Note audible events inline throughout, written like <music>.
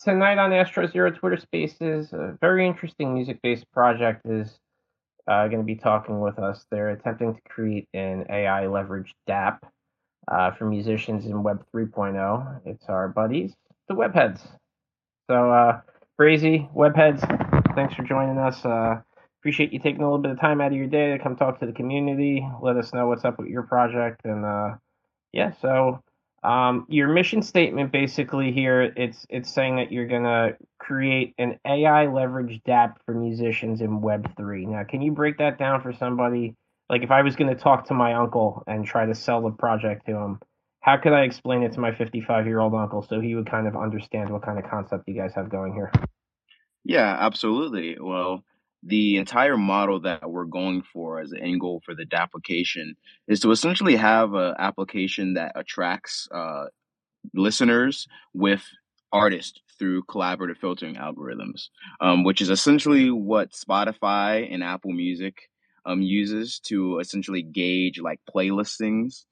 tonight on Astro Zero Twitter Spaces, a very interesting music-based project is uh, going to be talking with us. They're attempting to create an AI leveraged DApp uh, for musicians in Web 3.0. It's our buddies, the Web Headz. So, uh, Brazy, Web Headz, thanks for joining us. Uh, appreciate you taking a little bit of time out of your day to come talk to the community. Let us know what's up with your project, and uh, yeah, so um, your mission statement basically here it's it's saying that you're gonna create an AI leveraged DApp for musicians in Web three. Now, can you break that down for somebody? Like, if I was gonna talk to my uncle and try to sell the project to him, how could I explain it to my 55 year old uncle so he would kind of understand what kind of concept you guys have going here? Yeah, absolutely. Well, the entire model that we're going for as an end goal for the application is to essentially have an application that attracts uh, listeners with artists through collaborative filtering algorithms, um, which is essentially what Spotify and Apple Music um, uses to essentially gauge like playlistings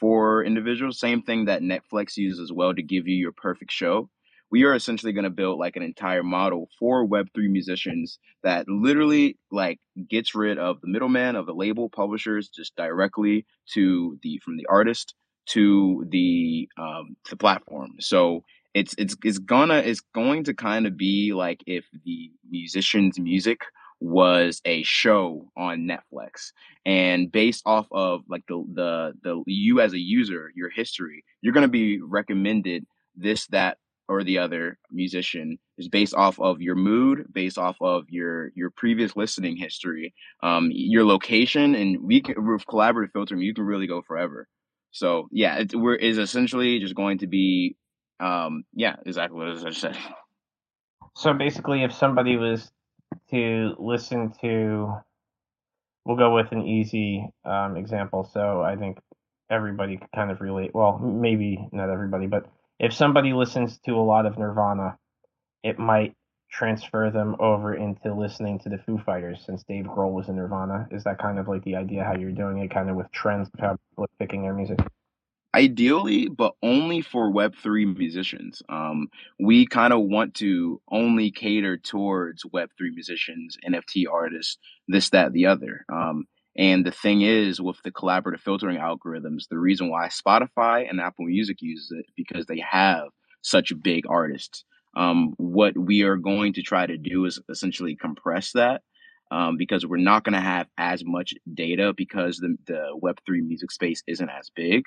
for individuals. Same thing that Netflix uses as well to give you your perfect show we are essentially going to build like an entire model for web3 musicians that literally like gets rid of the middleman of the label publishers just directly to the from the artist to the um the platform. So it's it's it's gonna it's going to kind of be like if the musician's music was a show on Netflix. And based off of like the the the you as a user your history you're going to be recommended this that or the other musician is based off of your mood, based off of your your previous listening history, um, your location, and we can with collaborative filtering, you can really go forever. So yeah, it we're is essentially just going to be, um, yeah, exactly what I just said. So basically, if somebody was to listen to, we'll go with an easy um, example. So I think everybody could kind of relate. Well, maybe not everybody, but if somebody listens to a lot of Nirvana, it might transfer them over into listening to the Foo Fighters since Dave Grohl was in Nirvana. Is that kind of like the idea how you're doing it, kind of with trends of how people are picking their music? Ideally, but only for Web3 musicians. Um, we kind of want to only cater towards Web3 musicians, NFT artists, this, that, the other. Um, and the thing is, with the collaborative filtering algorithms, the reason why Spotify and Apple Music uses it because they have such big artists. Um, what we are going to try to do is essentially compress that um, because we're not going to have as much data because the, the Web3 music space isn't as big.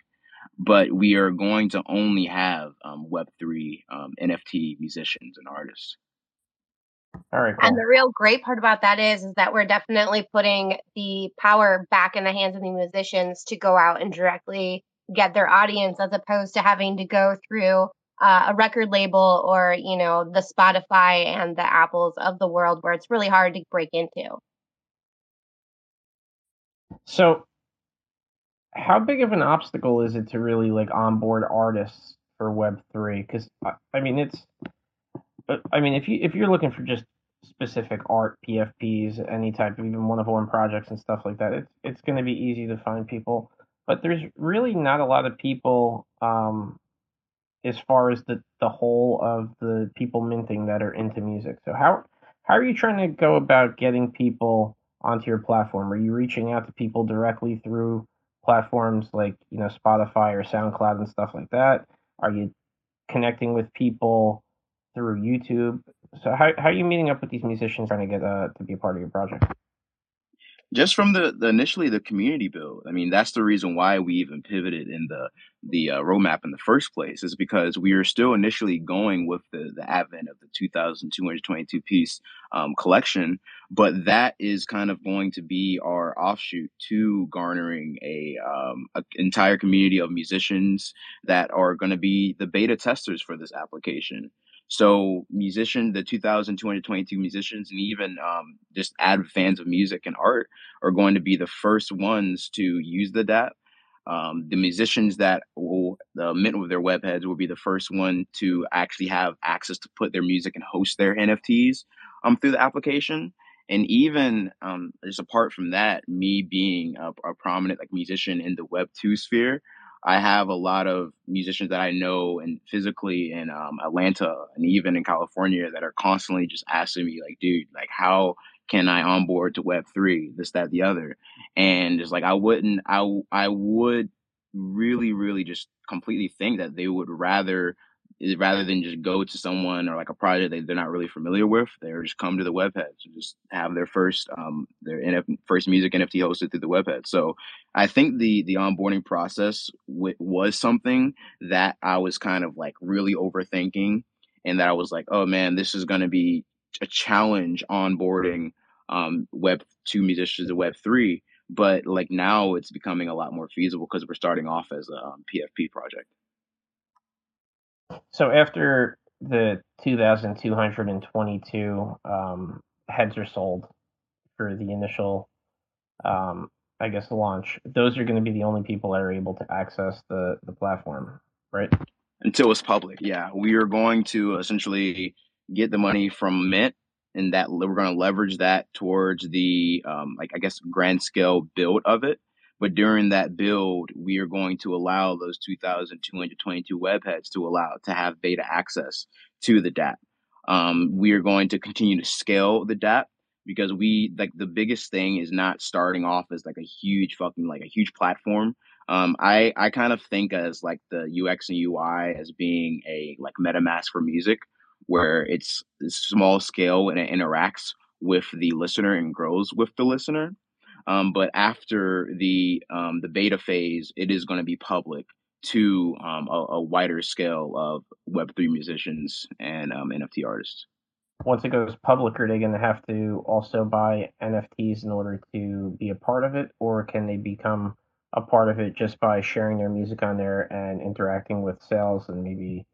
But we are going to only have um, Web3 um, NFT musicians and artists. All right. Cool. And the real great part about that is, is that we're definitely putting the power back in the hands of the musicians to go out and directly get their audience, as opposed to having to go through uh, a record label or you know the Spotify and the Apples of the world, where it's really hard to break into. So, how big of an obstacle is it to really like onboard artists for Web three? Because I mean, it's I mean, if you if you're looking for just specific art, PFPs, any type of even one of one projects and stuff like that, it's it's going to be easy to find people. But there's really not a lot of people um, as far as the the whole of the people minting that are into music. So how how are you trying to go about getting people onto your platform? Are you reaching out to people directly through platforms like you know Spotify or SoundCloud and stuff like that? Are you connecting with people through YouTube. So how how are you meeting up with these musicians trying to get uh, to be a part of your project? Just from the, the initially the community build. I mean, that's the reason why we even pivoted in the the uh, roadmap in the first place is because we are still initially going with the the advent of the 2,222 piece um, collection, but that is kind of going to be our offshoot to garnering a, um, a entire community of musicians that are going to be the beta testers for this application. So musician, the 2,222 musicians, and even um, just avid fans of music and art are going to be the first ones to use the DApp. Um, the musicians that will the mint with their Web Headz will be the first one to actually have access to put their music and host their NFTs um, through the application. And even um, just apart from that, me being a, a prominent like musician in the Web two sphere, I have a lot of musicians that I know and physically in um, Atlanta and even in California that are constantly just asking me like, dude, like how can I onboard to Web three, this, that, the other, and it's like I wouldn't, I I would really, really just completely think that they would rather rather than just go to someone or like a project that they're not really familiar with, they're just come to the Web Headz and just have their first um their NF- first music NFT hosted through the webhead. So I think the the onboarding process w- was something that I was kind of like really overthinking, and that I was like, oh man, this is going to be a challenge onboarding um Web two musicians to Web three. But like now, it's becoming a lot more feasible because we're starting off as a um, PFP project. So after the 2,222 um, heads are sold for the initial, um, I guess, launch, those are going to be the only people that are able to access the, the platform, right? Until it's public, yeah. We are going to essentially get the money from Mint and that we're going to leverage that towards the, um, like, I guess, grand scale build of it but during that build, we are going to allow those 2,222 Web Headz to allow to have beta access to the DApp. Um, we are going to continue to scale the DApp because we like the biggest thing is not starting off as like a huge fucking like a huge platform. Um, I I kind of think as like the UX and UI as being a like MetaMask for music, where it's small scale and it interacts with the listener and grows with the listener. Um, but after the um, the beta phase, it is going to be public to um, a, a, wider scale of Web three musicians and um, NFT artists. Once it goes public, are they going to have to also buy NFTs in order to be a part of it, or can they become a part of it just by sharing their music on there and interacting with sales and maybe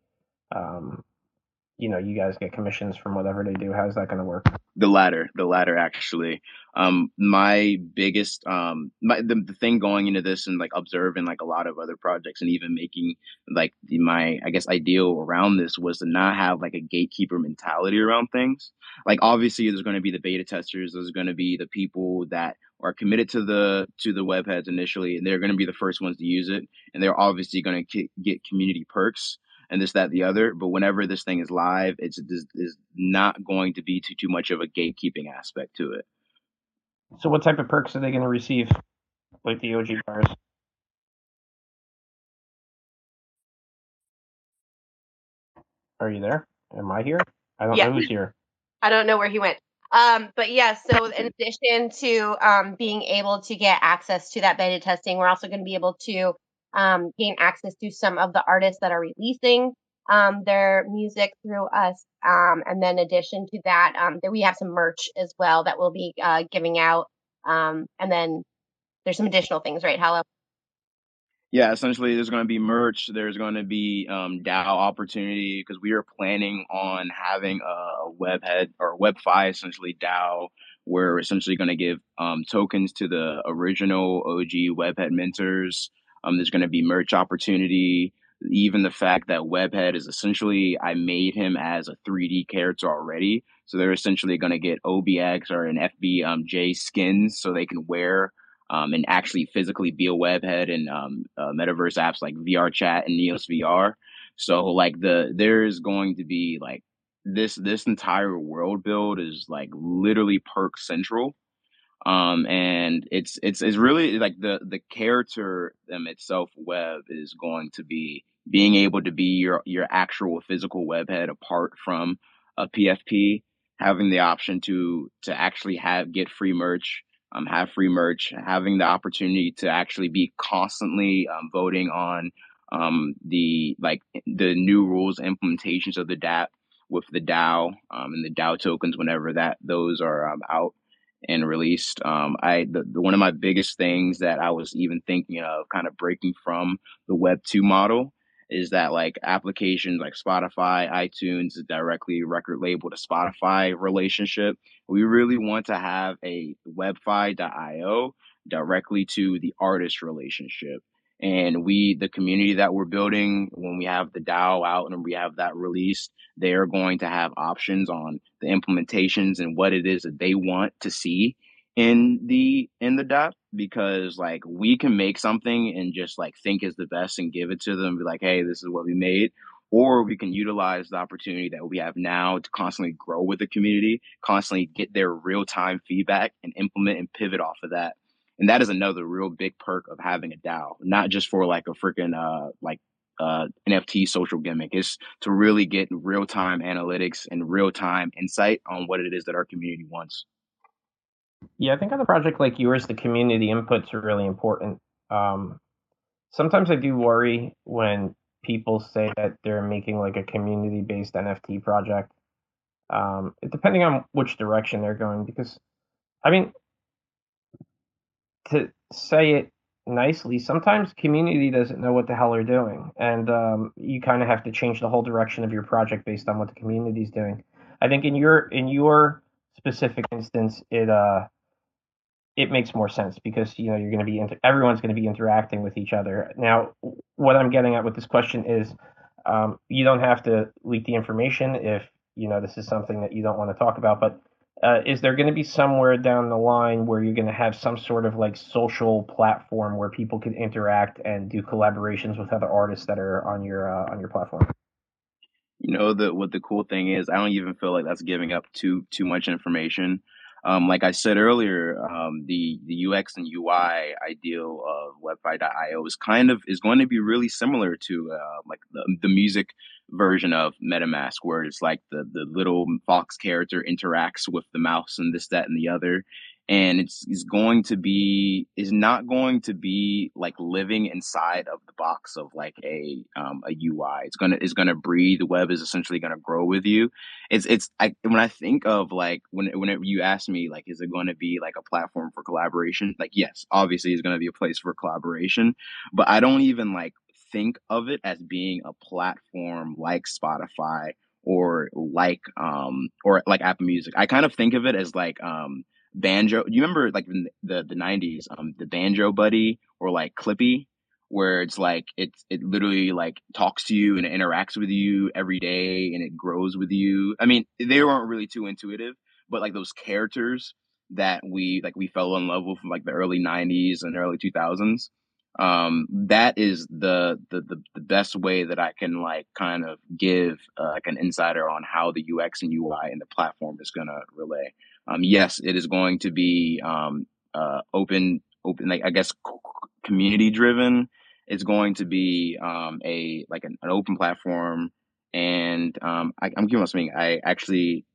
um, you know you guys get commissions from whatever they do. How's that going to work? The latter the latter actually. Um my biggest um my the, the thing going into this and like observing like a lot of other projects and even making like the, my i guess ideal around this was to not have like a gatekeeper mentality around things. Like obviously there's going to be the beta testers there's going to be the people that are committed to the to the Web Headz initially and they're going to be the first ones to use it and they're obviously going to get community perks and this, that, the other. But whenever this thing is live, it's is not going to be too too much of a gatekeeping aspect to it. So, what type of perks are they going to receive, like the OG bars? Are you there? Am I here? I don't yeah. know who's here. I don't know where he went. Um, but yeah, so in addition to um, being able to get access to that beta testing, we're also going to be able to um, gain access to some of the artists that are releasing um, their music through us. Um, and then, addition to that, um, we have some merch as well that we'll be uh, giving out. Um, and then there's some additional things, right, Hello? Yeah, essentially, there's going to be merch. There's going to be um, DAO opportunity because we are planning on having a webhead or WebFi, essentially DAO, we're essentially going to give um, tokens to the original OG webhead mentors. Um, there's going to be merch opportunity. Even the fact that Webhead is essentially, I made him as a 3D character already. So they're essentially going to get OBX or an FBJ um, skins so they can wear um, and actually physically be a Webhead in um, uh, metaverse apps like VR Chat and Neos VR. So like the there's going to be like this this entire world build is like literally perk central um and it's it's it's really like the the character them itself web is going to be being able to be your your actual physical webhead apart from a pfp having the option to to actually have get free merch um have free merch having the opportunity to actually be constantly um, voting on um the like the new rules implementations of the dap with the dao um and the dao tokens whenever that those are um, out and released. Um, I the, the, one of my biggest things that I was even thinking of, kind of breaking from the Web two model, is that like applications like Spotify, iTunes, directly record label to Spotify relationship. We really want to have a WebFi.io directly to the artist relationship. And we, the community that we're building, when we have the DAO out and we have that released, they are going to have options on the implementations and what it is that they want to see in the in the DApp because like we can make something and just like think is the best and give it to them, be like, hey, this is what we made. Or we can utilize the opportunity that we have now to constantly grow with the community, constantly get their real time feedback and implement and pivot off of that. And that is another real big perk of having a DAO, not just for like a freaking uh like uh, NFT social gimmick It's to really get real time analytics and real time insight on what it is that our community wants. Yeah, I think on a project like yours, the community inputs are really important. Um, sometimes I do worry when people say that they're making like a community based NFT project, um, depending on which direction they're going. Because, I mean, to say it nicely, sometimes community doesn't know what the hell they're doing, and um, you kind of have to change the whole direction of your project based on what the community is doing. I think in your in your specific instance, it uh it makes more sense because you know you're going to be inter- everyone's going to be interacting with each other. Now, what I'm getting at with this question is, um, you don't have to leak the information if you know this is something that you don't want to talk about, but uh, is there going to be somewhere down the line where you're going to have some sort of like social platform where people can interact and do collaborations with other artists that are on your uh, on your platform? You know the what the cool thing is, I don't even feel like that's giving up too too much information. Um, like I said earlier, um, the the UX and UI ideal of WebFi.io is kind of is going to be really similar to uh, like the, the music version of MetaMask, where it's like the the little fox character interacts with the mouse and this, that, and the other, and it's is going to be is not going to be like living inside of the box of like a um, a UI. It's gonna is gonna breathe. The web is essentially gonna grow with you. It's it's I, when I think of like when whenever you ask me like is it going to be like a platform for collaboration? Like yes, obviously it's to be a place for collaboration, but I don't even like think of it as being a platform like Spotify or like um or like Apple Music. I kind of think of it as like um Bonzi. You remember like the the nineties, um, the Bonzi Buddy or like Clippy, where it's like it it literally like talks to you and it interacts with you every day and it grows with you. I mean, they weren't really too intuitive, but like those characters that we like we fell in love with from like the early '90s and early 2000s. Um, that is the, the the the best way that I can like kind of give uh, like an insider on how the UX and UI and the platform is gonna relay. Um, yes, it is going to be um, uh, open, open, like I guess community driven. It's going to be um, a like an, an open platform, and um, I, am giving us something. I actually,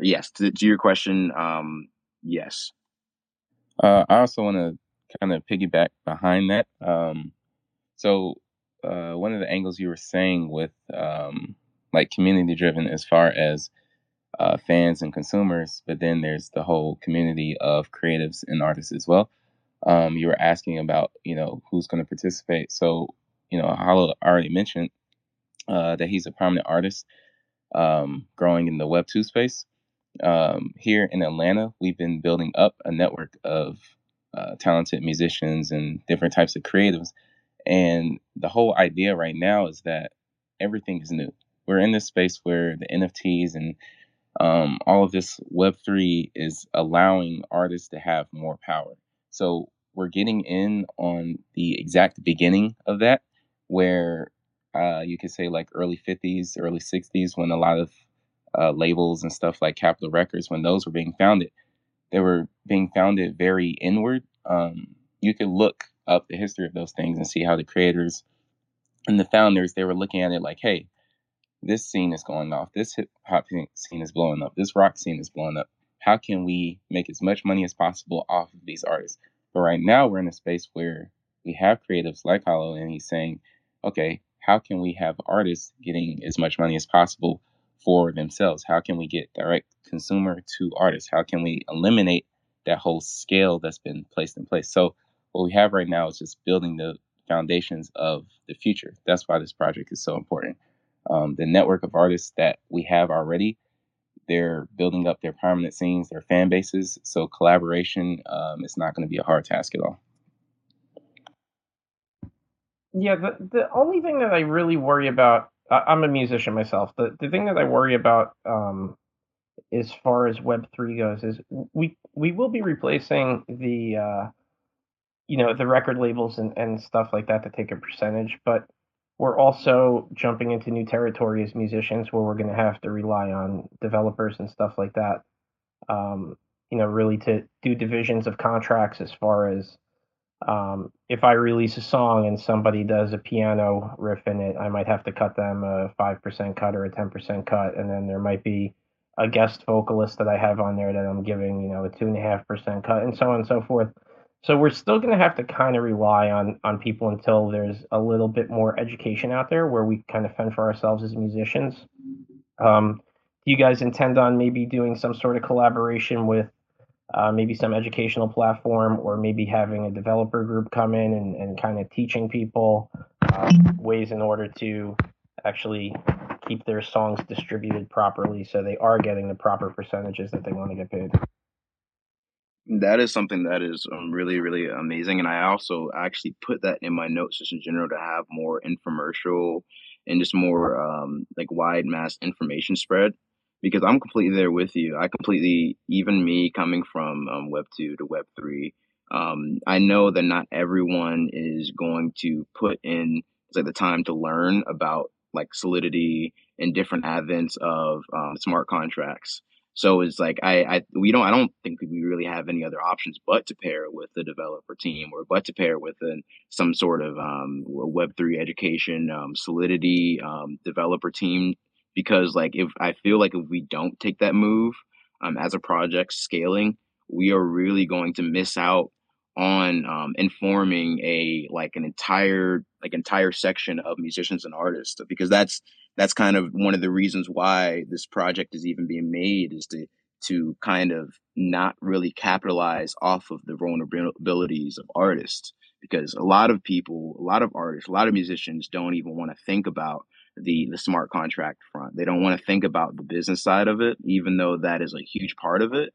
yes, to, to your question, um, yes. Uh, I also want to kind of piggyback behind that. Um, so uh, one of the angles you were saying with um, like community driven, as far as uh, fans and consumers, but then there's the whole community of creatives and artists as well. Um, you were asking about, you know, who's going to participate. So, you know, Hollow already mentioned uh, that he's a prominent artist um, growing in the Web2 space. Um, here in Atlanta, we've been building up a network of uh, talented musicians and different types of creatives. And the whole idea right now is that everything is new. We're in this space where the NFTs and um, all of this Web3 is allowing artists to have more power. So we're getting in on the exact beginning of that, where uh, you could say like early 50s, early 60s, when a lot of uh, labels and stuff like Capitol Records, when those were being founded, they were being founded very inward. Um, you could look up the history of those things and see how the creators and the founders they were looking at it like, hey, this scene is going off, this hip hop scene is blowing up, this rock scene is blowing up. How can we make as much money as possible off of these artists? But right now, we're in a space where we have creatives like Hollow, and he's saying, okay, how can we have artists getting as much money as possible for themselves? How can we get direct consumer to artists? How can we eliminate that whole scale that's been placed in place? So, what we have right now is just building the foundations of the future. That's why this project is so important um, the network of artists that we have already. They're building up their permanent scenes, their fan bases. So collaboration um, is not going to be a hard task at all. Yeah, the the only thing that I really worry about, I'm a musician myself. The the thing that I worry about, um, as far as Web three goes, is we we will be replacing the uh, you know the record labels and, and stuff like that to take a percentage, but we're also jumping into new territory as musicians where we're going to have to rely on developers and stuff like that. Um, you know, really to do divisions of contracts as far as um, if I release a song and somebody does a piano riff in it, I might have to cut them a 5% cut or a 10% cut. And then there might be a guest vocalist that I have on there that I'm giving, you know, a 2.5% cut and so on and so forth. So we're still going to have to kind of rely on on people until there's a little bit more education out there where we kind of fend for ourselves as musicians. Um, do you guys intend on maybe doing some sort of collaboration with uh, maybe some educational platform or maybe having a developer group come in and, and kind of teaching people uh, ways in order to actually keep their songs distributed properly so they are getting the proper percentages that they want to get paid. That is something that is um, really, really amazing. And I also actually put that in my notes just in general to have more infomercial and just more um, like wide mass information spread because I'm completely there with you. I completely, even me coming from um, Web 2 to Web 3, um, I know that not everyone is going to put in like the time to learn about like solidity and different advents of um, smart contracts. So it's like I, I we don't I don't think we really have any other options but to pair it with the developer team or but to pair it with an, some sort of um, Web three education um, Solidity um, developer team because like if I feel like if we don't take that move um, as a project scaling, we are really going to miss out on um, informing a like an entire like entire section of musicians and artists because that's that's kind of one of the reasons why this project is even being made is to to kind of not really capitalize off of the vulnerabilities of artists because a lot of people a lot of artists a lot of musicians don't even want to think about the the smart contract front. They don't want to think about the business side of it, even though that is a huge part of it.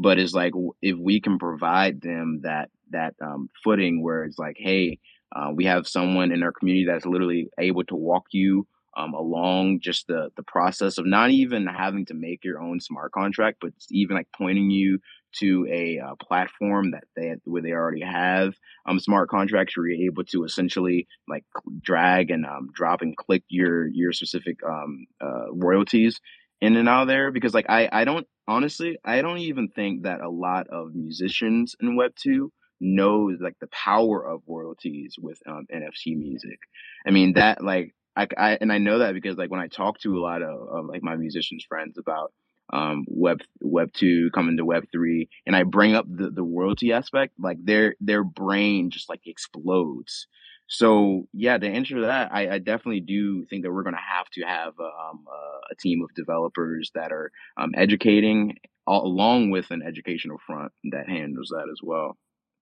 But it's like if we can provide them that that um, footing where it's like, hey, uh, we have someone in our community that's literally able to walk you um, along just the the process of not even having to make your own smart contract, but even like pointing you to a uh, platform that they where they already have um, smart contracts where you're able to essentially like drag and um, drop and click your your specific um, uh, royalties in and out there because like I I don't honestly I don't even think that a lot of musicians in Web two know like the power of royalties with um, NFT music. I mean that like I, I and I know that because like when I talk to a lot of, of like my musicians friends about um, web web two coming to web three and i bring up the, the royalty aspect like their their brain just like explodes so yeah to answer that i, I definitely do think that we're going to have to have um, a team of developers that are um, educating all, along with an educational front that handles that as well.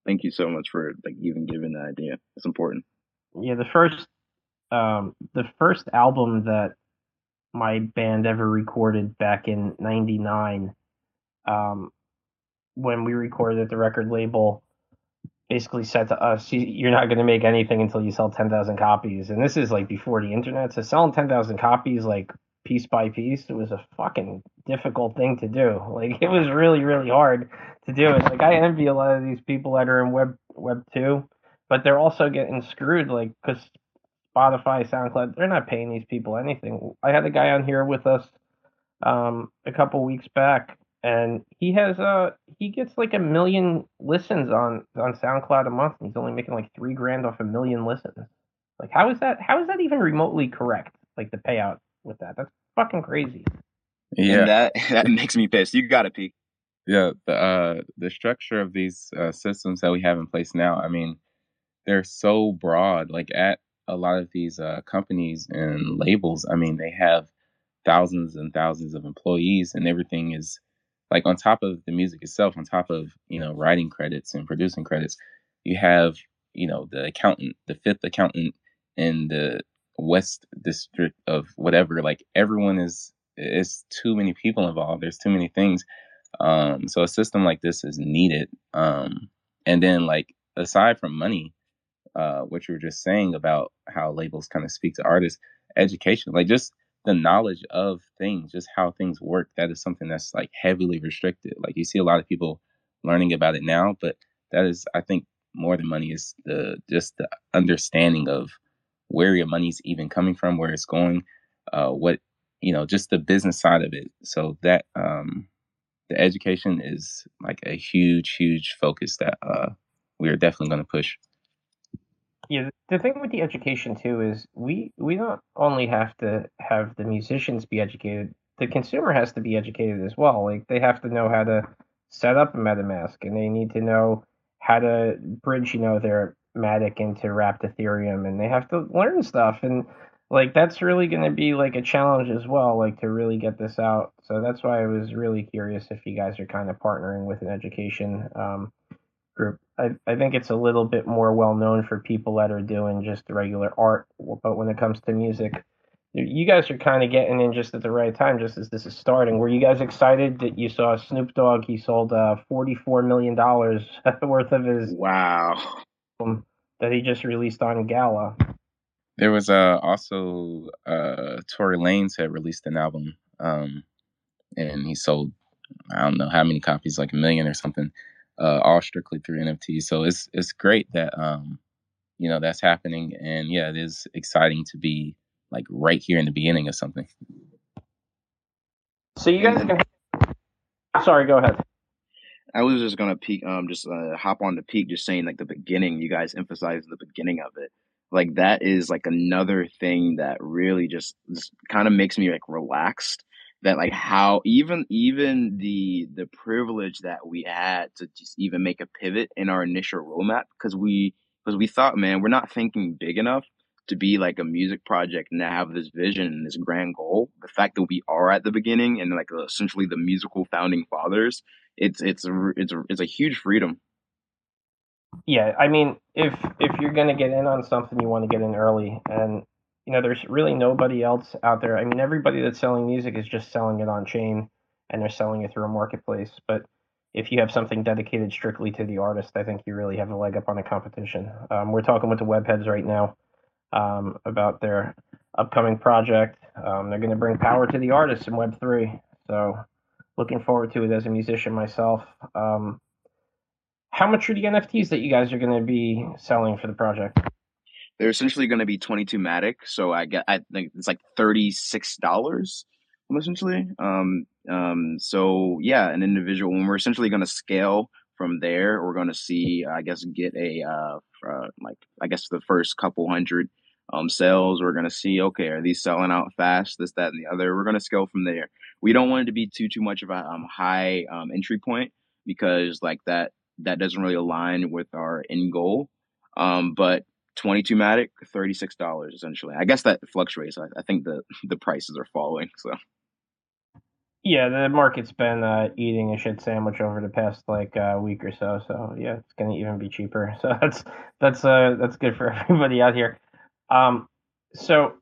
Thank you so much for like even giving that idea. It's important. Yeah the first um the first album that my band ever recorded back in 99 um, when we recorded at the record label basically said to us you're not going to make anything until you sell 10,000 copies. And this is like before the internet so selling 10,000 copies like piece by piece it was a fucking difficult thing to do. Like it was really really hard to do it. Like I envy a lot of these people that are in web web 2 but they're also getting screwed like cuz Spotify, SoundCloud, they're not paying these people anything. I had a guy on here with us um, a couple weeks back, and he has uh he gets like a million listens on on SoundCloud a month, and he's only making like three grand off a million listens. Like, how is that? How is that even remotely correct? Like the payout with that? That's fucking crazy. Yeah, and that <laughs> that makes me pissed. You got to peek. Yeah, the uh, the structure of these uh, systems that we have in place now. I mean, they're so broad. Like at a lot of these uh, companies and labels, I mean, they have thousands and thousands of employees, and everything is like on top of the music itself, on top of you know writing credits and producing credits, you have you know the accountant, the fifth accountant in the west district of whatever. Like everyone is, it's too many people involved. There's too many things. Um, so a system like this is needed. Um, and then like aside from money, uh, what you were just saying about how labels kind of speak to artists, education, like just the knowledge of things, just how things work. That is something that's like heavily restricted. Like you see a lot of people learning about it now, but that is, I think, more than money is the just the understanding of where your money's even coming from, where it's going, uh, what you know, just the business side of it. So that um, the education is like a huge, huge focus that uh, we are definitely going to push. Yeah, the thing with the education too is we we don't only have to have the musicians be educated. The consumer has to be educated as well. Like they have to know how to set up a MetaMask, and they need to know how to bridge, you know, their Matic into Wrapped Ethereum, and they have to learn stuff. And like that's really going to be like a challenge as well, like to really get this out. So that's why I was really curious if you guys are kind of partnering with an education um, group. I, I think it's a little bit more well known for people that are doing just regular art, but when it comes to music, you guys are kind of getting in just at the right time, just as this is starting. Were you guys excited that you saw Snoop Dogg? He sold uh, forty-four million dollars <laughs> worth of his wow that he just released on Gala. There was uh, also uh, Tory Lanez had released an album, um, and he sold I don't know how many copies, like a million or something uh, all strictly through NFTs. So it's it's great that um, you know that's happening, and yeah, it is exciting to be like right here in the beginning of something. So you guys can. Sorry, go ahead. I was just gonna peek, um, just uh, hop on the peak, just saying like the beginning. You guys emphasize the beginning of it, like that is like another thing that really just, just kind of makes me like relaxed that like how even even the the privilege that we had to just even make a pivot in our initial roadmap because we because we thought man we're not thinking big enough to be like a music project and to have this vision and this grand goal. The fact that we are at the beginning and like essentially the musical founding fathers it's it's a, it's a, it's a huge freedom. Yeah i mean if if you're going to get in on something you want to get in early and you know, there's really nobody else out there. I mean, everybody that's selling music is just selling it on chain and they're selling it through a marketplace. But if you have something dedicated strictly to the artist, I think you really have a leg up on the competition. Um, we're talking with the Web Headz right now um, about their upcoming project. Um, they're going to bring power to the artists in Web3. So looking forward to it as a musician myself. Um, how much are the NFTs that you guys are going to be selling for the project? They're essentially going to be 22 Matic, so I get I think it's like $36 essentially. Um, um, so yeah, an individual when we're essentially going to scale from there, we're going to see, I guess, get a uh, uh, like I guess the first couple hundred um sales. We're going to see, okay, are these selling out fast? This, that, and the other. We're going to scale from there. We don't want it to be too too much of a um, high um, entry point because like that that doesn't really align with our end goal. Um, but 22 Matic, $36 essentially. I guess that fluctuates. I, I think the <laughs> the prices are falling. So yeah, the market's been uh, eating a shit sandwich over the past like uh, week or so. So yeah, it's gonna even be cheaper. <laughs> So that's that's uh that's good for <laughs> everybody out here. Um, so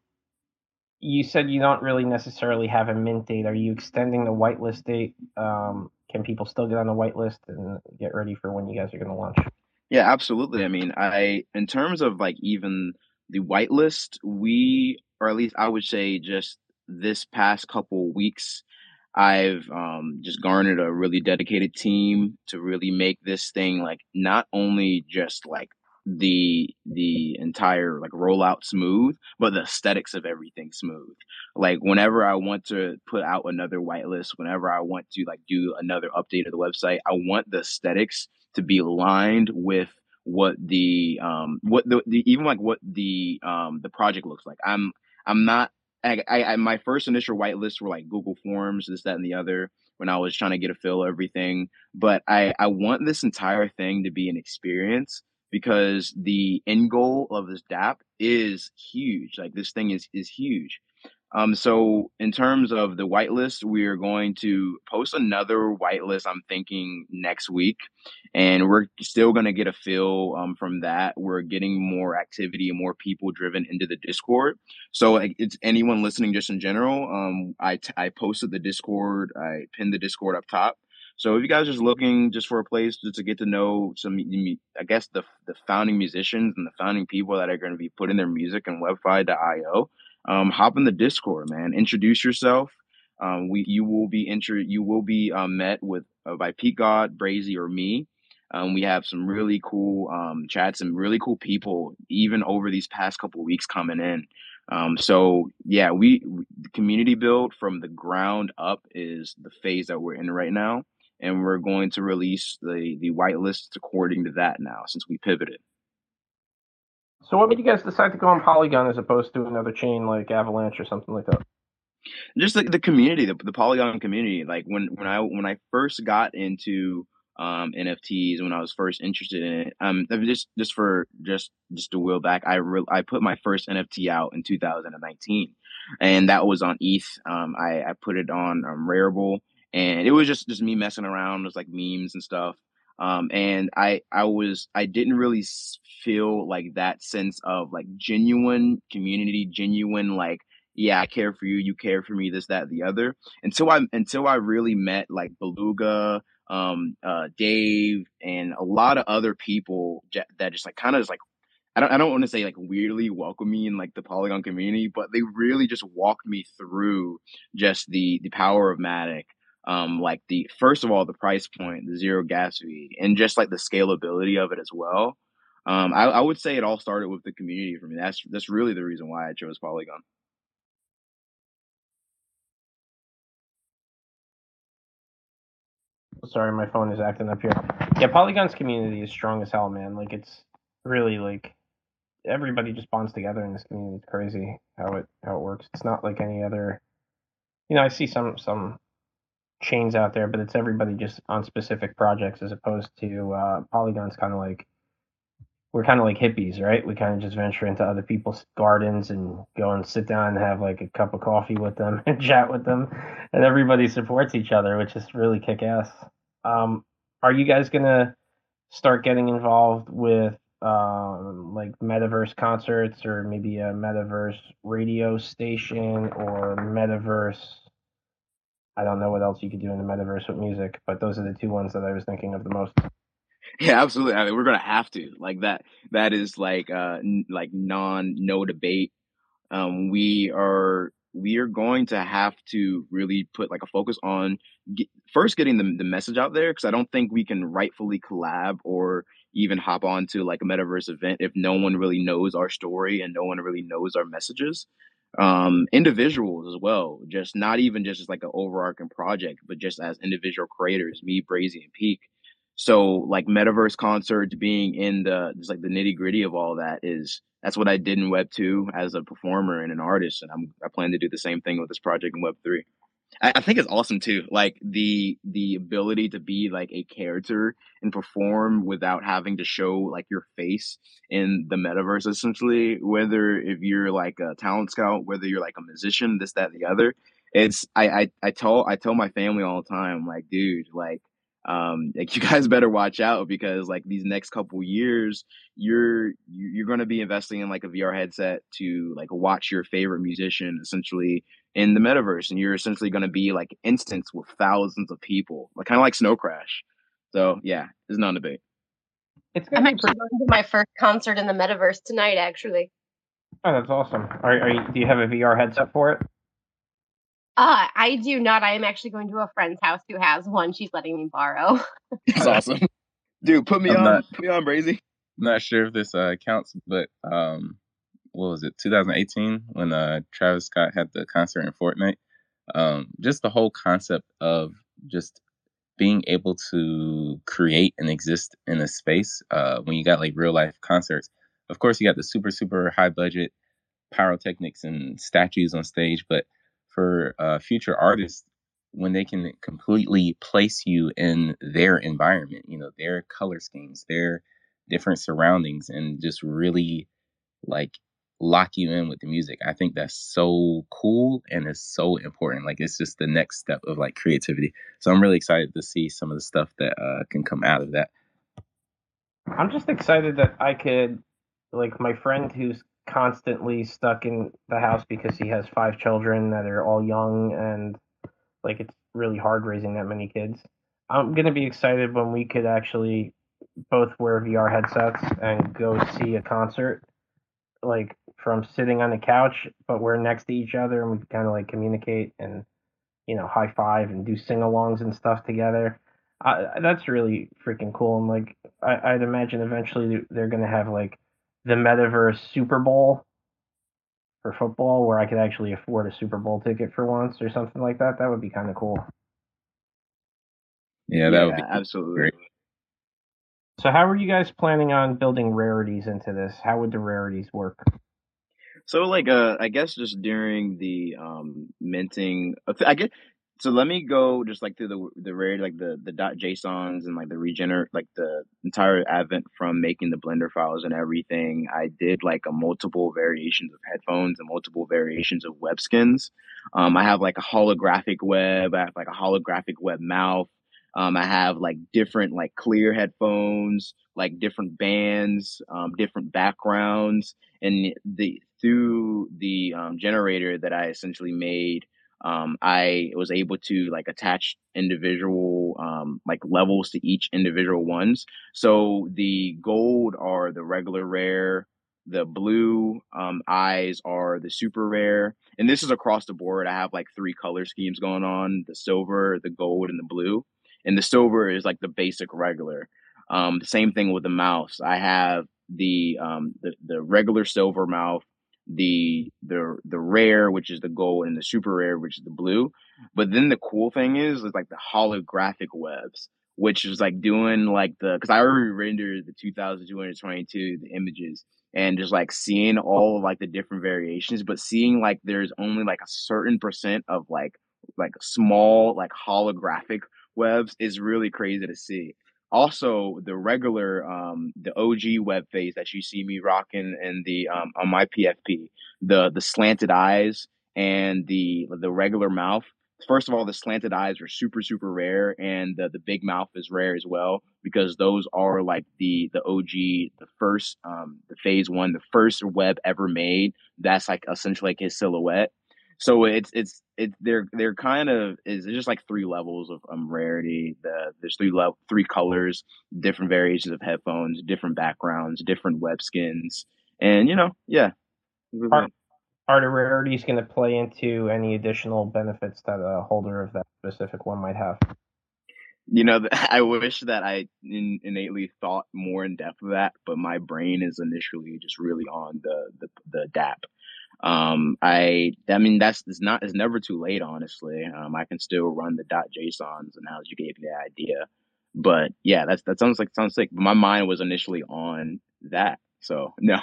you said you don't really necessarily have a mint date. Are you extending the whitelist date? Um, can people still get on the whitelist and get ready for when you guys are going to launch? Yeah, absolutely. I mean, I in terms of like even the whitelist, we or at least I would say just this past couple weeks, I've um, just garnered a really dedicated team to really make this thing like not only just like the the entire like rollout smooth, but the aesthetics of everything smooth. Like whenever I want to put out another whitelist, whenever I want to like do another update of the website, I want the aesthetics to be aligned with what the um what the, the even like what the um the project looks like. I'm I'm not I, I, my first initial whitelist were like Google Forms, this, that, and the other when I was trying to get a feel of everything. But I, I want this entire thing to be an experience because the end goal of this DAP is huge. Like this thing is is huge. Um, so in terms of the whitelist, we are going to post another whitelist. I'm thinking next week, and we're still going to get a feel um, from that. We're getting more activity and more people driven into the Discord. So it's anyone listening, just in general. Um, I t- I posted the Discord. I pinned the Discord up top. So if you guys are just looking just for a place to, to get to know some, I guess the the founding musicians and the founding people that are going to be putting their music in WebFi.io, um, hop in the Discord, man. Introduce yourself. Um, we you will be intro you will be uh, met with uh, by Pete God, Brazy, or me. Um, we have some really cool um, chats, some really cool people, even over these past couple weeks coming in. Um, so yeah, we the community build from the ground up is the phase that we're in right now, and we're going to release the the whitelist according to that now since we pivoted. So what made you guys decide to go on Polygon as opposed to another chain like Avalanche or something like that? Just like the, community, the, the Polygon community. Like when when I when I first got into um, NFTs when I was first interested in it. Um, just just for just just to wheel back, I re- I put my first NFT out in 2019, and that was on ETH. Um, I I put it on um, Rarible, and it was just just me messing around. It was like memes and stuff. Um, and I I was I didn't really feel like that sense of like genuine community, genuine like yeah, I care for you, you care for me, this, that, the other. Until I until I really met like Beluga, um, uh, Dave, and a lot of other people that just like kind of just like I don't I don't want to say like weirdly welcome me in like the Polygon community, but they really just walked me through just the the power of Matic. Um, like the first of all the price point, the zero gas fee, and just like the scalability of it as well. Um, I, I would say it all started with the community for me. That's that's really the reason why I chose Polygon. Sorry, my phone is acting up here. Yeah, Polygon's community is strong as hell, man. Like it's really like everybody just bonds together in this community. It's crazy how it how it works. It's not like any other. You know, I see some some chains out there, but it's everybody just on specific projects as opposed to uh, Polygon's kind of like we're kind of like hippies, right? We kind of just venture into other people's gardens and go and sit down and have like a cup of coffee with them <laughs> and chat with them, and everybody supports each other, which is really kick ass. Um, are you guys gonna start getting involved with um, like metaverse concerts or maybe a metaverse radio station or metaverse? I don't know what else you could do in the metaverse with music, but those are the two ones that I was thinking of the most. Yeah, absolutely. I mean, we're gonna have to like that. That is like uh n- like non no debate. Um, we are we are going to have to really put like a focus on get, first getting the, the message out there because I don't think we can rightfully collab or even hop onto like a metaverse event if no one really knows our story and no one really knows our messages. Um, individuals as well, just not even just as like an overarching project, but just as individual creators, me, Brazy, and Peak. So like metaverse concerts being in the just like the nitty gritty of all that is that's what I did in Web two as a performer and an artist, and I'm I plan to do the same thing with this project in Web three. I, think it's awesome too, like the the ability to be like a character and perform without having to show like your face in the metaverse. Essentially, whether if you're like a talent scout, whether you're like a musician, this, that, the other. It's I I I tell I tell my family all the time, like, dude, like um like you <laughs> guys better watch out because like these next couple years you're you're going to be investing in like a VR headset to like watch your favorite musician essentially in the metaverse and you're essentially going to be like instance with thousands of people like kind of like snow crash so yeah it's not a debate it's i'm actually going to my first concert in the metaverse tonight actually oh that's awesome are, are you, do you have a vr headset for it uh, I do not. I am actually going to a friend's house who has one. She's letting me borrow. <laughs> That's awesome. Dude, put me I'm on not, put me on Brazy. I'm not sure if this uh, counts, but um what was it, 2018 when uh Travis Scott had the concert in Fortnite. Um just the whole concept of just being able to create and exist in a space uh when you got like real life concerts. Of course you got the super super high budget pyrotechnics and statues on stage, but for uh, future artists when they can completely place you in their environment, you know, their color schemes, their different surroundings, and just really like lock you in with the music. I think that's so cool and it's so important. Like it's just the next step of like creativity. So I'm really excited to see some of the stuff that uh, can come out of that. I'm just excited that I could, like, my friend who's constantly stuck in the house because he has five children that are all young and like it's really hard raising that many kids. I'm gonna be excited when we could actually both wear VR headsets and go see a concert, like from sitting on the couch, but we're next to each other and we kind of like communicate and you know high five and do sing-alongs and stuff together. I, that's really freaking cool. And like, I, I'd imagine eventually they're going to have like the metaverse Super Bowl for football, where I could actually afford a Super Bowl ticket for once or something like that. That would be kind of cool. Yeah, that yeah, would be absolutely great. So, how are you guys planning on building rarities into this? How would the rarities work? So, like, uh, I guess just during the um minting, I get so let me go just like through the the rare like the the dot JSONs and like the regenerate like the entire advent from making the Blender files and everything. I did like a multiple variations of headphones and multiple variations of web skins. Um, I have like a holographic web. I have like a holographic web mouth. Um, I have like different like clear headphones, like different bands, um, different backgrounds, and the through the um, generator that I essentially made um, I was able to like attach individual um, like levels to each individual ones. So the gold are the regular rare, the blue um, eyes are the super rare, and this is across the board. I have like three color schemes going on: the silver, the gold, and the blue. And the silver is like the basic regular. Um, the same thing with the mouse. I have the um, the the regular silver mouth the the the rare, which is the gold, and the super rare, which is the blue. But then the cool thing is, is like the holographic webs, which is like doing like the because I already rendered the 2222 the images and just like seeing all of like the different variations, but seeing like there's only like a certain percent of like like small like holographic webs is really crazy to see. Also the regular um the OG web face that you see me rocking and the um on my PFP the the slanted eyes and the the regular mouth. First of all the slanted eyes are super super rare and the the big mouth is rare as well because those are like the the OG the first um the phase 1 the first web ever made. That's like essentially like his silhouette so it's it's it they're they're kind of is just like three levels of um, rarity. The there's three level three colors, different variations of headphones, different backgrounds, different web skins, and you know, yeah. Are, are the rarities going to play into any additional benefits that a holder of that specific one might have? You know, <laughs> I wish that I in, innately thought more in depth of that, but my brain is initially just really on the the, the DApp um, I, I mean, that's it's not, it's never too late, honestly. Um, I can still run the dot JSONs and how you gave me the idea. But yeah, that's, that sounds like, sounds like my mind was initially on that. So <laughs> no.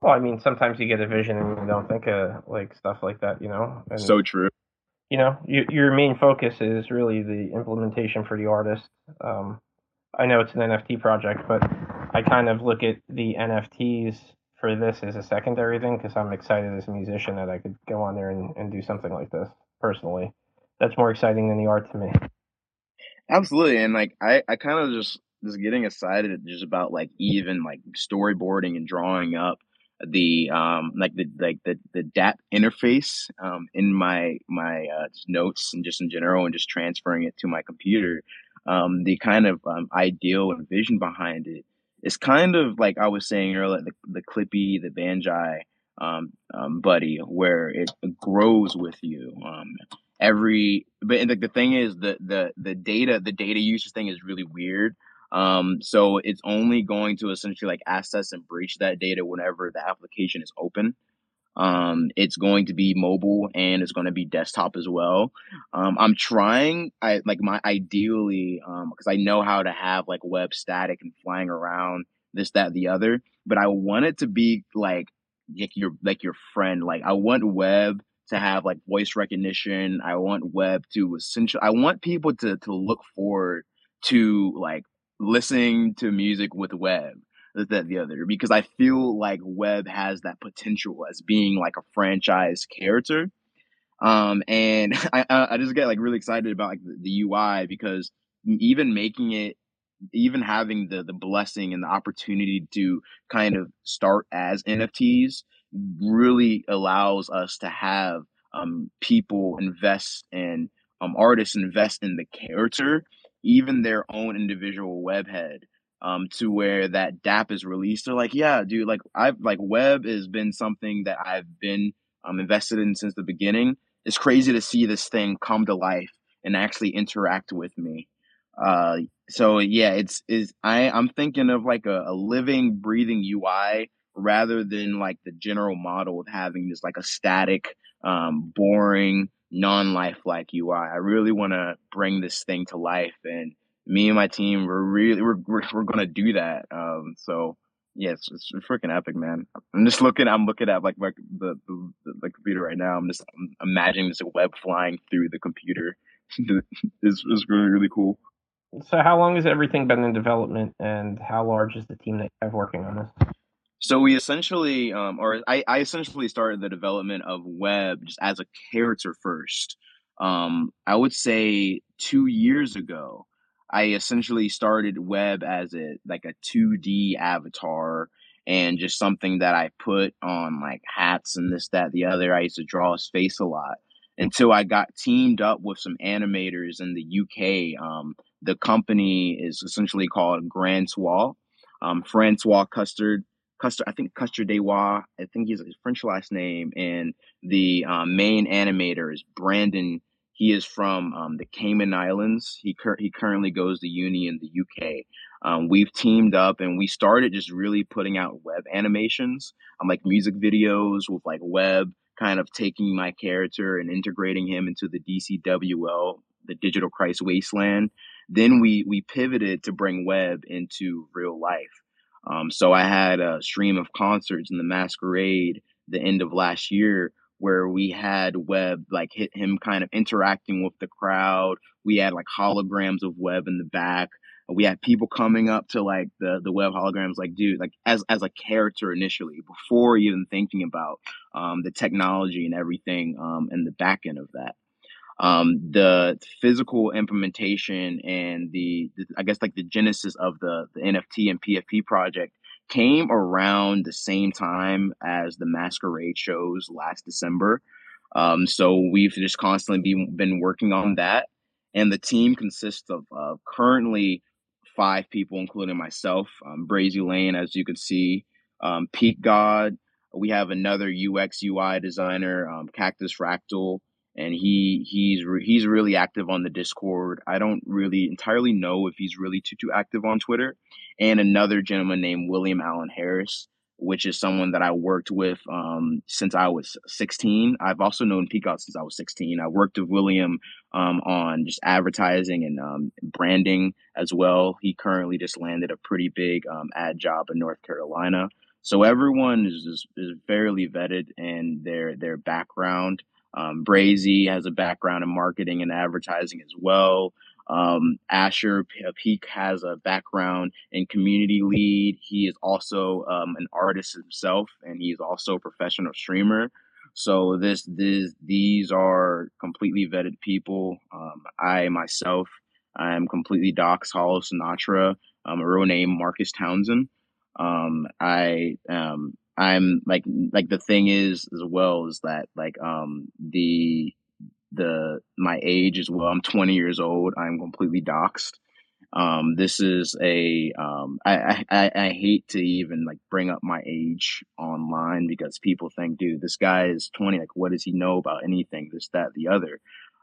Well, I mean, sometimes you get a vision and you don't think of like stuff like that, you know? And, so true. You know, you, your main focus is really the implementation for the artist. Um, I know it's an NFT project, but I kind of look at the NFTs for this as a secondary thing because I'm excited as a musician that I could go on there and, and do something like this personally. That's more exciting than the art to me. Absolutely, and like I, I kind of just just getting excited just about like even like storyboarding and drawing up the um like the like the the DApp interface um in my my uh, notes and just in general and just transferring it to my computer. Um, the kind of um, ideal and vision behind it it's kind of like I was saying earlier, the, the Clippy, the Bonzi um, um, buddy, where it grows with you. Um, every, but the, the thing is, the the the data, the data usage thing is really weird. Um, so it's only going to essentially like access and breach that data whenever the application is open. Um, it's going to be mobile and it's going to be desktop as well. Um, I'm trying, I like my ideally, um, because I know how to have like web static and flying around this, that, the other, but I want it to be like, like your, like your friend. Like I want web to have like voice recognition. I want web to essentially, I want people to, to look forward to like listening to music with web that, the other, because I feel like Web has that potential as being like a franchise character. Um, and <laughs> I, I just get like really excited about like the, the UI because even making it, even having the the blessing and the opportunity to kind of start as NFTs really allows us to have um, people invest in um, artists invest in the character, even their own individual web head um, to where that DApp is released. They're like, yeah, dude, like I've like web has been something that I've been um, invested in since the beginning. It's crazy to see this thing come to life and actually interact with me. Uh, so yeah, it's is I I'm thinking of like a, a living, breathing UI rather than like the general model of having this like a static, um, boring, non-lifelike UI. I really want to bring this thing to life, and me and my team we're really we're we're, we're gonna do that. Um, so yeah, it's, it's freaking epic, man. I'm just looking. I'm looking at like, like the, the the computer right now. I'm just I'm imagining this web flying through the computer. <laughs> it's, it's really really cool. So, how long has everything been in development, and how large is the team that you have working on this? So we essentially, um, or I, I essentially started the development of web just as a character first. Um, I would say two years ago, I essentially started web as a like a 2D avatar and just something that I put on like hats and this, that, the other. I used to draw his face a lot until I got teamed up with some animators in the UK. Um, the company is essentially called Grand Soir. Um, Francois Custard, Custard, I think Custard Dewa, I think he's a French last name, and the um, main animator is Brandon he is from um, the Cayman Islands. He cur- he currently goes to uni in the UK. Um, we've teamed up and we started just really putting out web animations, um, like music videos with like web, kind of taking my character and integrating him into the DCWL, the Digital Christ Wasteland. Then we we pivoted to bring web into real life. Um, so I had a stream of concerts in the Masquerade the end of last year where we had Web like hit him kind of interacting with the crowd. We had like holograms of Web in the back. We had people coming up to like the the Web holograms, like dude, like as as a character initially before even thinking about um, the technology and everything um, and the back end of that. Um, the physical implementation and the, the, I guess like the genesis of the the NFT and PFP project came around the same time as the Masquerade shows last December. Um, so we've just constantly be, been working on that. And the team consists of uh, currently five people, including myself, um, Brazy Lane, as you can see, um, Pete God. We have another UX UI designer, um, Cactus Fractal, and he he's re- he's really active on the Discord. I don't really entirely know if he's really too too active on Twitter. And another gentleman named William Allen Harris, which is someone that I worked with um, since I was 16. I've also known Peacock since I was 16. I worked with William um, on just advertising and um, branding as well. He currently just landed a pretty big um, ad job in North Carolina. So everyone is, is, is fairly vetted in their their background. Um, Brazy has a background in marketing and advertising as well. Um, Asher Peak has a background in community lead. He is also um, an artist himself, and he's also a professional streamer. So this, this these are completely vetted people. Um, I myself, I am completely Docs Hollow Sinatra. Um, a real name Marcus Townsend. Um, I um, I'm like like the thing is as well is that like um the the my age as well. I'm 20 years old. I'm completely doxxed. Um, this is a um, I, I I hate to even like bring up my age online because people think, dude, this guy is 20. Like, what does he know about anything? This, that, the other.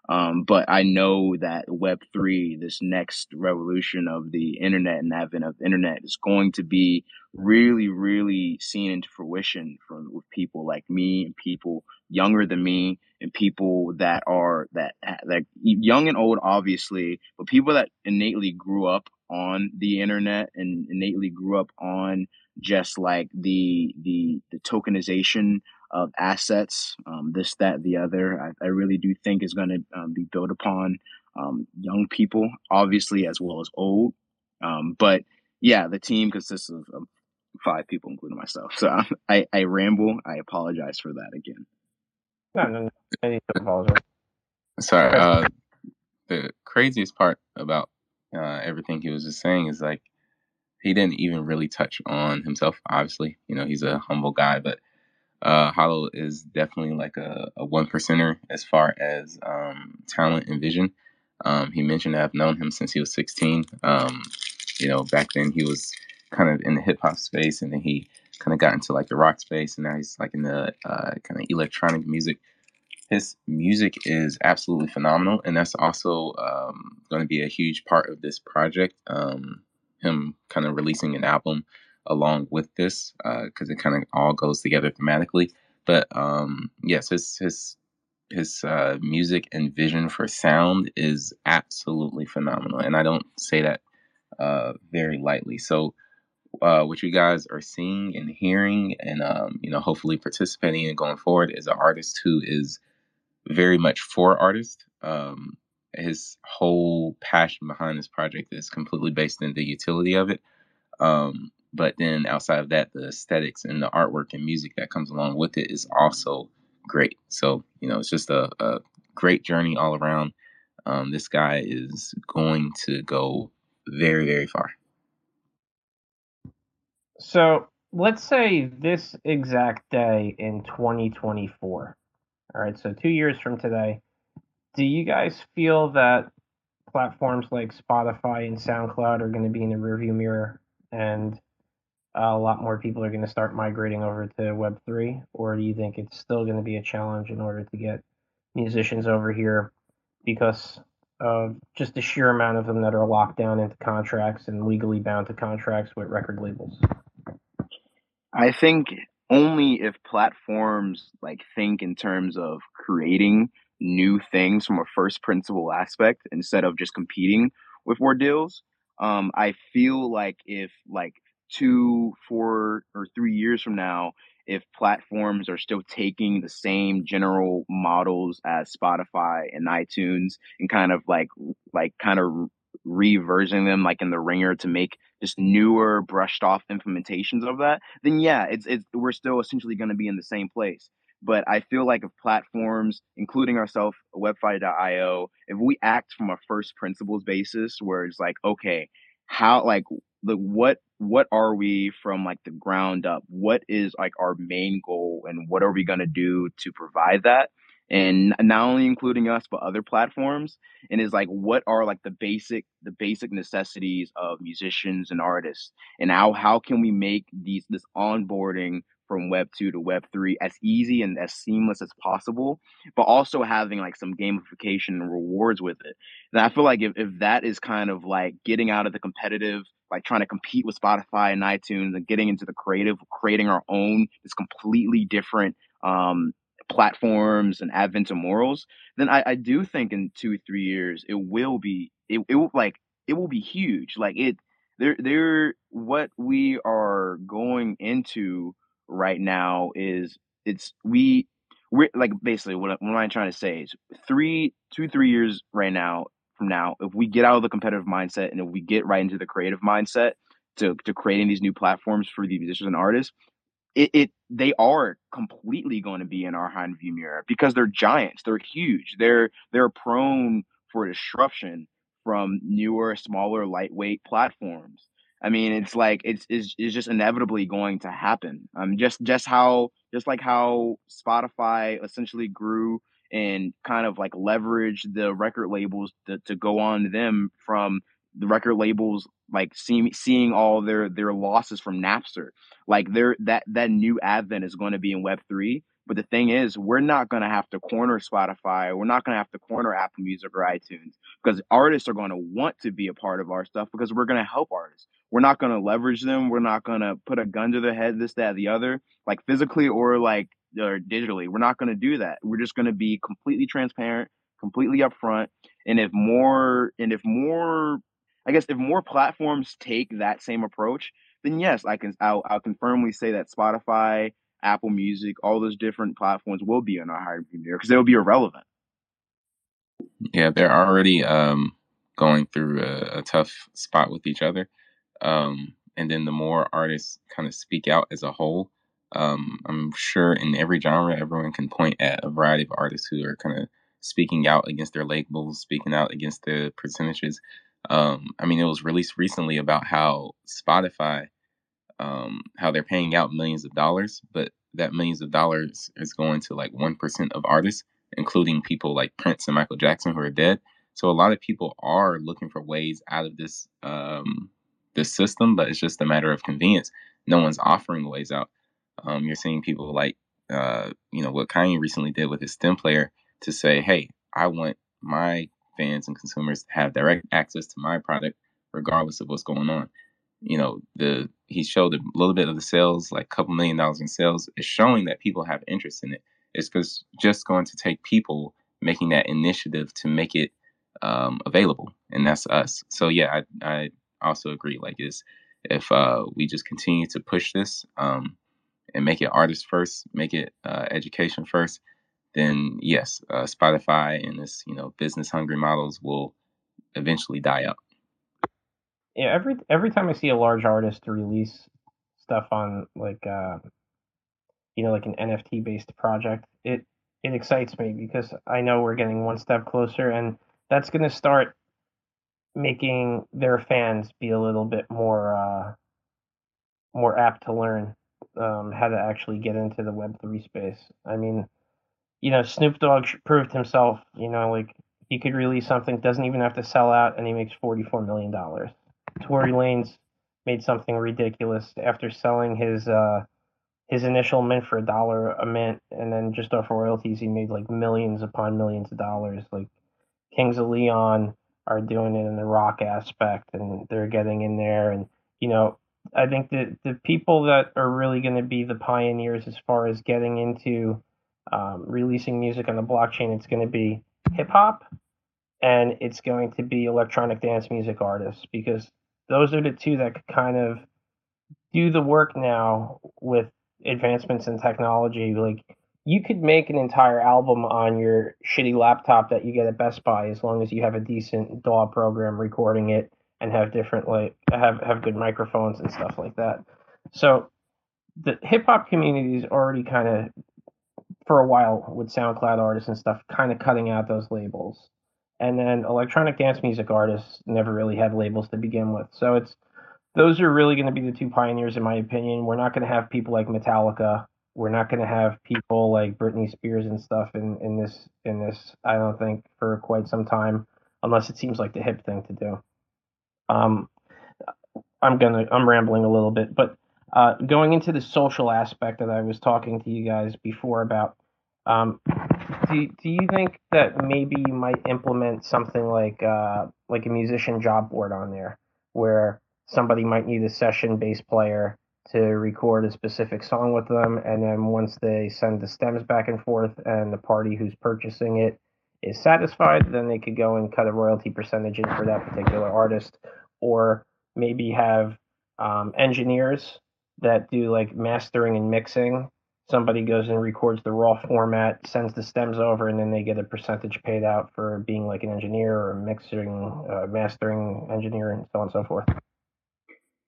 Um, but I know that Web three, this next revolution of the internet and advent of the internet, is going to be really, really seen into fruition from with people like me and people younger than me and people that are that that young and old, obviously, but people that innately grew up on the internet and innately grew up on just like the the the tokenization of assets, um, this, that, the other. I, I really do think is going to um, be built upon um, young people, obviously, as well as old. Um, but yeah, the team consists of, of, five people, including myself. So I, I ramble. I apologize for that again. No, no, no. I need to apologize. Sorry. Uh, the craziest part about uh, everything he was just saying is like he didn't even really touch on himself. Obviously, you know, he's a humble guy, but uh, Hollow is definitely like a, a one percenter as far as um, talent and vision. Um, he mentioned I've known him since he was 16. Um, you know, back then he was kind of in the hip hop space, and then he kind of got into like the rock space, and now he's like in the uh, kind of electronic music. his music is absolutely phenomenal, and that's also um, going to be a huge part of this project. Um, him kind of releasing an album along with this because uh, it kind of all goes together thematically. But um, yes, his his his uh, music and vision for sound is absolutely phenomenal, and I don't say that uh, very lightly. So, uh, what you guys are seeing and hearing, and um, you know, hopefully participating in going forward, is an artist who is very much for artists. Um, his whole passion behind this project is completely based in the utility of it. Um, but then outside of that, the aesthetics and the artwork and music that comes along with it is also great. So, you know, it's just a, a great journey all around. Um, this guy is going to go very, very far. So let's say this exact day in 2024. All right, so two years from today, do you guys feel that platforms like Spotify and SoundCloud are going to be in the rearview mirror and a lot more people are going to start migrating over to Web3? Or do you think it's still going to be a challenge in order to get musicians over here because of just the sheer amount of them that are locked down into contracts and legally bound to contracts with record labels? I think only if platforms like think in terms of creating new things from a first principle aspect instead of just competing with more deals. Um, I feel like if like two, four, or three years from now, if platforms are still taking the same general models as Spotify and iTunes and kind of like like kind of reversing them like in the ringer to make just newer brushed off implementations of that then yeah it's it's we're still essentially going to be in the same place. But I feel like if platforms, including ourselves, webfi.io, if we act from a first principles basis where it's like, okay, how like the what what are we from like the ground up? What is like our main goal and what are we gonna do to provide that? and not only including us but other platforms and is like what are like the basic the basic necessities of musicians and artists and how how can we make these this onboarding from web 2 to web 3 as easy and as seamless as possible but also having like some gamification and rewards with it and i feel like if, if that is kind of like getting out of the competitive like trying to compete with spotify and itunes and getting into the creative creating our own this completely different um platforms and advent of morals then I, I do think in two three years it will be it, it will like it will be huge. Like it there there what we are going into right now is it's we we're like basically what, what I'm trying to say is three two three years right now from now if we get out of the competitive mindset and if we get right into the creative mindset to to creating these new platforms for the musicians and artists it, it they are completely going to be in our high view mirror because they're giants. They're huge. They're they're prone for disruption from newer smaller lightweight platforms. I mean, it's like it's, it's it's just inevitably going to happen. Um, just just how just like how Spotify essentially grew and kind of like leverage the record labels to, to go on them from the record labels like seeing seeing all their their losses from Napster. Like there that that new advent is going to be in Web three. But the thing is, we're not going to have to corner Spotify. We're not going to have to corner Apple Music or iTunes because artists are going to want to be a part of our stuff because we're going to help artists we're not going to leverage them. We're not going to put a gun to their head, this, that, the other, like physically or like or digitally. We're not going to do that. We're just going to be completely transparent, completely upfront. And if more, and if more, I guess if more platforms take that same approach, then yes, I can, I'll, I'll confirmly say that Spotify, Apple Music, all those different platforms will be on our higher premiere because they'll be irrelevant. Yeah, they're already um, going through a, a tough spot with each other. Um, and then the more artists kind of speak out as a whole, um, I'm sure in every genre, everyone can point at a variety of artists who are kind of speaking out against their labels, speaking out against the percentages. Um, I mean, it was released recently about how Spotify, um, how they're paying out millions of dollars, but that millions of dollars is going to like 1% of artists, including people like Prince and Michael Jackson who are dead. So a lot of people are looking for ways out of this um, this system, but it's just a matter of convenience. No one's offering ways out. Um, you're seeing people like, uh, you know, what Kanye recently did with his stem player. to say, hey, I want my fans and consumers to have direct access to my product regardless of what's going on. You know, the he showed a little bit of the sales, like a couple million dollars in sales, is showing that people have interest in it. It's because just going to take people making that initiative to make it um, available, and that's us. So yeah, I, I also agree. Like, is if uh, we just continue to push this um, and make it artist first, make it uh, education first, then yes, uh, Spotify and this you know business hungry models will eventually die out. Yeah, every every time I see a large artist release stuff on like uh, you know like an NFT based project, it it excites me because I know we're getting one step closer, and that's going to start making their fans be a little bit more uh, more apt to learn um, how to actually get into the Web three space. I mean, you know, Snoop Dogg proved himself. You know, like he could release something, doesn't even have to sell out, and he makes forty four million dollars. Tory Lanez made something ridiculous after selling his uh, his initial mint for a dollar a mint, and then just off royalties, he made like millions upon millions of dollars. Like Kings of Leon are doing it in the rock aspect, and they're getting in there, and you know, I think that the people that are really going to be the pioneers as far as getting into um, releasing music on the blockchain, it's going to be hip hop and it's going to be electronic dance music artists because those are the two that could kind of do the work now with advancements in technology. Like you could make an entire album on your shitty laptop that you get at Best Buy as long as you have a decent DAW program recording it and have different like have have good microphones and stuff like that. So the hip hop community is already kind of for a while with SoundCloud artists and stuff kind of cutting out those labels. And then electronic dance music artists never really had labels to begin with. So it's those are really going to be the two pioneers in my opinion. We're not going to have people like Metallica. We're not going to have people like Britney Spears and stuff in in this in this I don't think for quite some time unless it seems like the hip thing to do. Um, I'm gonna I'm rambling a little bit, but uh, going into the social aspect that I was talking to you guys before about, um, do do you think that maybe you might implement something like uh, like a musician job board on there, where somebody might need a session bass player to record a specific song with them, and then once they send the stems back and forth, and the party who's purchasing it is satisfied, then they could go and cut a royalty percentage in for that particular artist, or maybe have um, engineers that do like mastering and mixing. Somebody goes and records the raw format, sends the stems over, and then they get a percentage paid out for being like an engineer or mixing, uh, mastering engineer, and so on and so forth.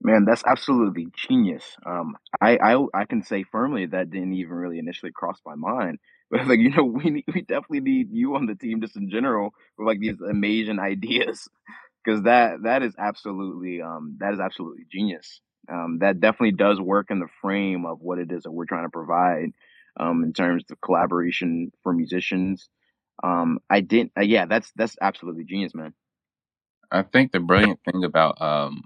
Man, that's absolutely genius. Um, I, I I can say firmly that didn't even really initially cross my mind. <laughs> But like you know, we need, we definitely need you on the team just in general with like these amazing <laughs> ideas because that that is absolutely um that is absolutely genius. Um, that definitely does work in the frame of what it is that we're trying to provide um, in terms of collaboration for musicians. Um, I didn't, uh, yeah, that's that's absolutely genius, man. I think the brilliant thing about um,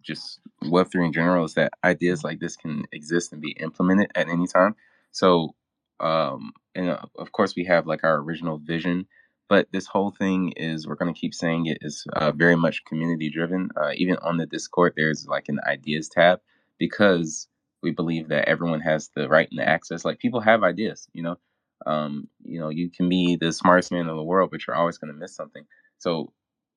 just Web3 in general is that ideas like this can exist and be implemented at any time. So, um, and uh, of course, we have like our original vision but this whole thing is, we're going to keep saying it is uh, very much community driven. Uh, even on the Discord, there's like an ideas tab because we believe that everyone has the right and the access. Like people have ideas, you know. Um, you know, you can be the smartest man in the world, but you're always going to miss something. So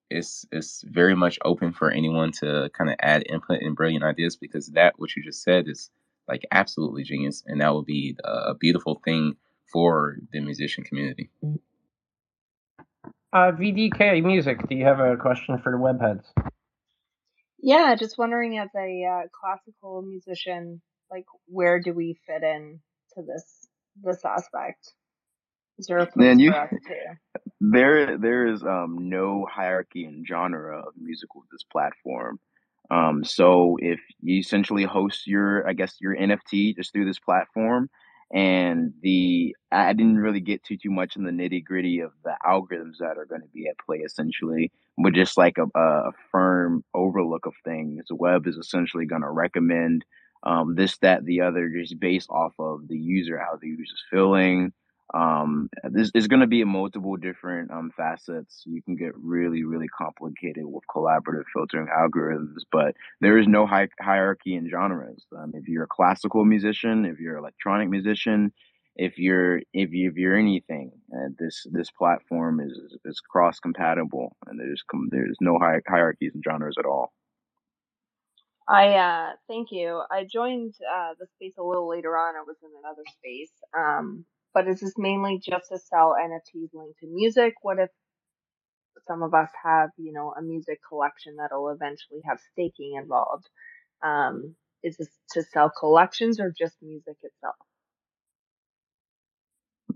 it's it's very much open for anyone to kind of add input and brilliant ideas because that what you just said is like absolutely genius, and that will be a beautiful thing for the musician community. Uh, VDK Music, do you have a question for the Web Headz? Yeah, just wondering as a uh, classical musician, like where do we fit in to this this aspect? Is there a place Man, you, for us to? There, there is um, no hierarchy in genre of music with this platform. Um, so if you essentially host your, I guess, your NFT just through this platform, and the I didn't really get too too much in the nitty gritty of the algorithms that are going to be at play essentially, but just like a, a firm overlook of things. The web is essentially going to recommend um, this, that, the other, just based off of the user, how the user's feeling, um, there's, there's going to be multiple different um, facets. You can get really, really complicated with collaborative filtering algorithms, but there is no hi- hierarchy in genres. Um, if you're a classical musician, if you're an electronic musician, if you're if you if you're anything, uh, this this platform is is cross compatible, and there's there's no hi- hierarchies in genres at all. I uh thank you. I joined uh the space a little later on. I was in another space. Um, but is this mainly just to sell NFTs linked to music? What if some of us have, you know, a music collection that'll eventually have staking involved? Um, is this to sell collections or just music itself?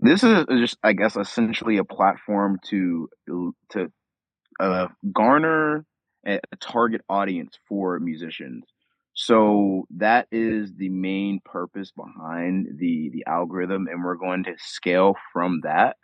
This is just, I guess, essentially a platform to to uh, garner a, a target audience for musicians. So that is the main purpose behind the the algorithm, and we're going to scale from that.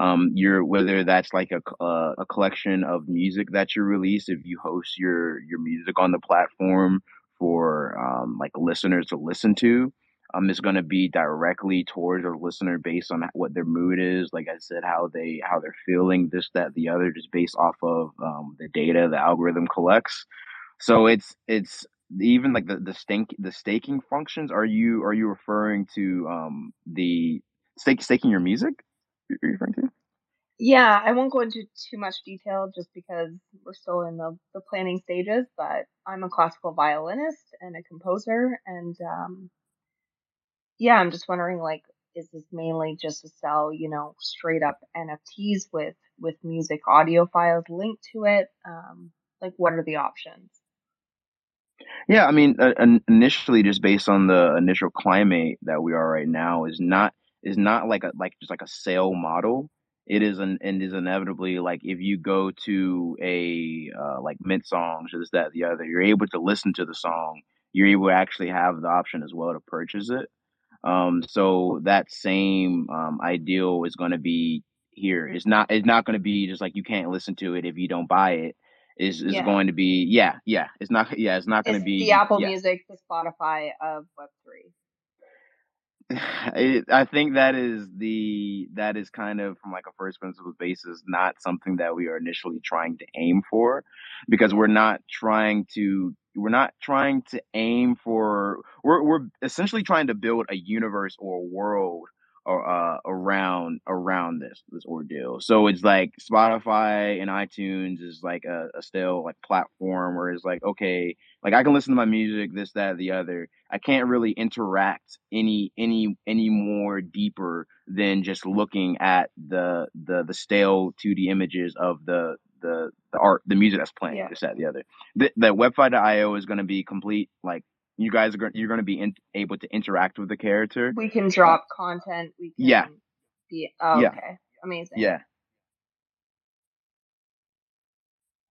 Um, you're whether that's like a uh, a collection of music that you release, if you host your your music on the platform for um, like listeners to listen to, um, is going to be directly towards a listener based on what their mood is. Like I said, how they how they're feeling, this that the other, just based off of um, the data the algorithm collects. So it's it's even like the the stake the staking functions are you are you referring to um the stake staking your music? Are you referring to? Yeah i won't go into too much detail just because we're still in the, the planning stages but i'm a classical violinist and a composer and um yeah i'm just wondering like is this mainly just to sell you know straight up nfts with with music audio files linked to it? Um like what are the options yeah, I mean, uh, initially, just based on the initial climate that we are right now, is not is not like a like just like a sale model. It is an and is inevitably like if you go to a uh, like mint songs this that the other, you're able to listen to the song. You're able to actually have the option as well to purchase it. Um, so that same um, ideal is going to be here. It's not it's not going to be just like you can't listen to it if you don't buy it is is yeah. going to be yeah yeah it's not yeah it's not going to be the Apple yeah. Music the Spotify of Web three. <laughs> I think that is the that is kind of from like a first principles basis not something that we are initially trying to aim for because we're not trying to we're not trying to aim for we're we're essentially trying to build a universe or a world or uh, around around this this ordeal. So it's like Spotify and iTunes is like a, a still like platform where it's like okay, like I can listen to my music, this, that, the other. I can't really interact any any any more deeper than just looking at the the the stale 2D images of the the the art, the music that's playing, yeah. this, that, the other. The, the WebFi.io is going to be complete like you guys are going you're going to be in, able to interact with the character. We can drop content. We can yeah. Be, oh, yeah. okay. Amazing. Yeah.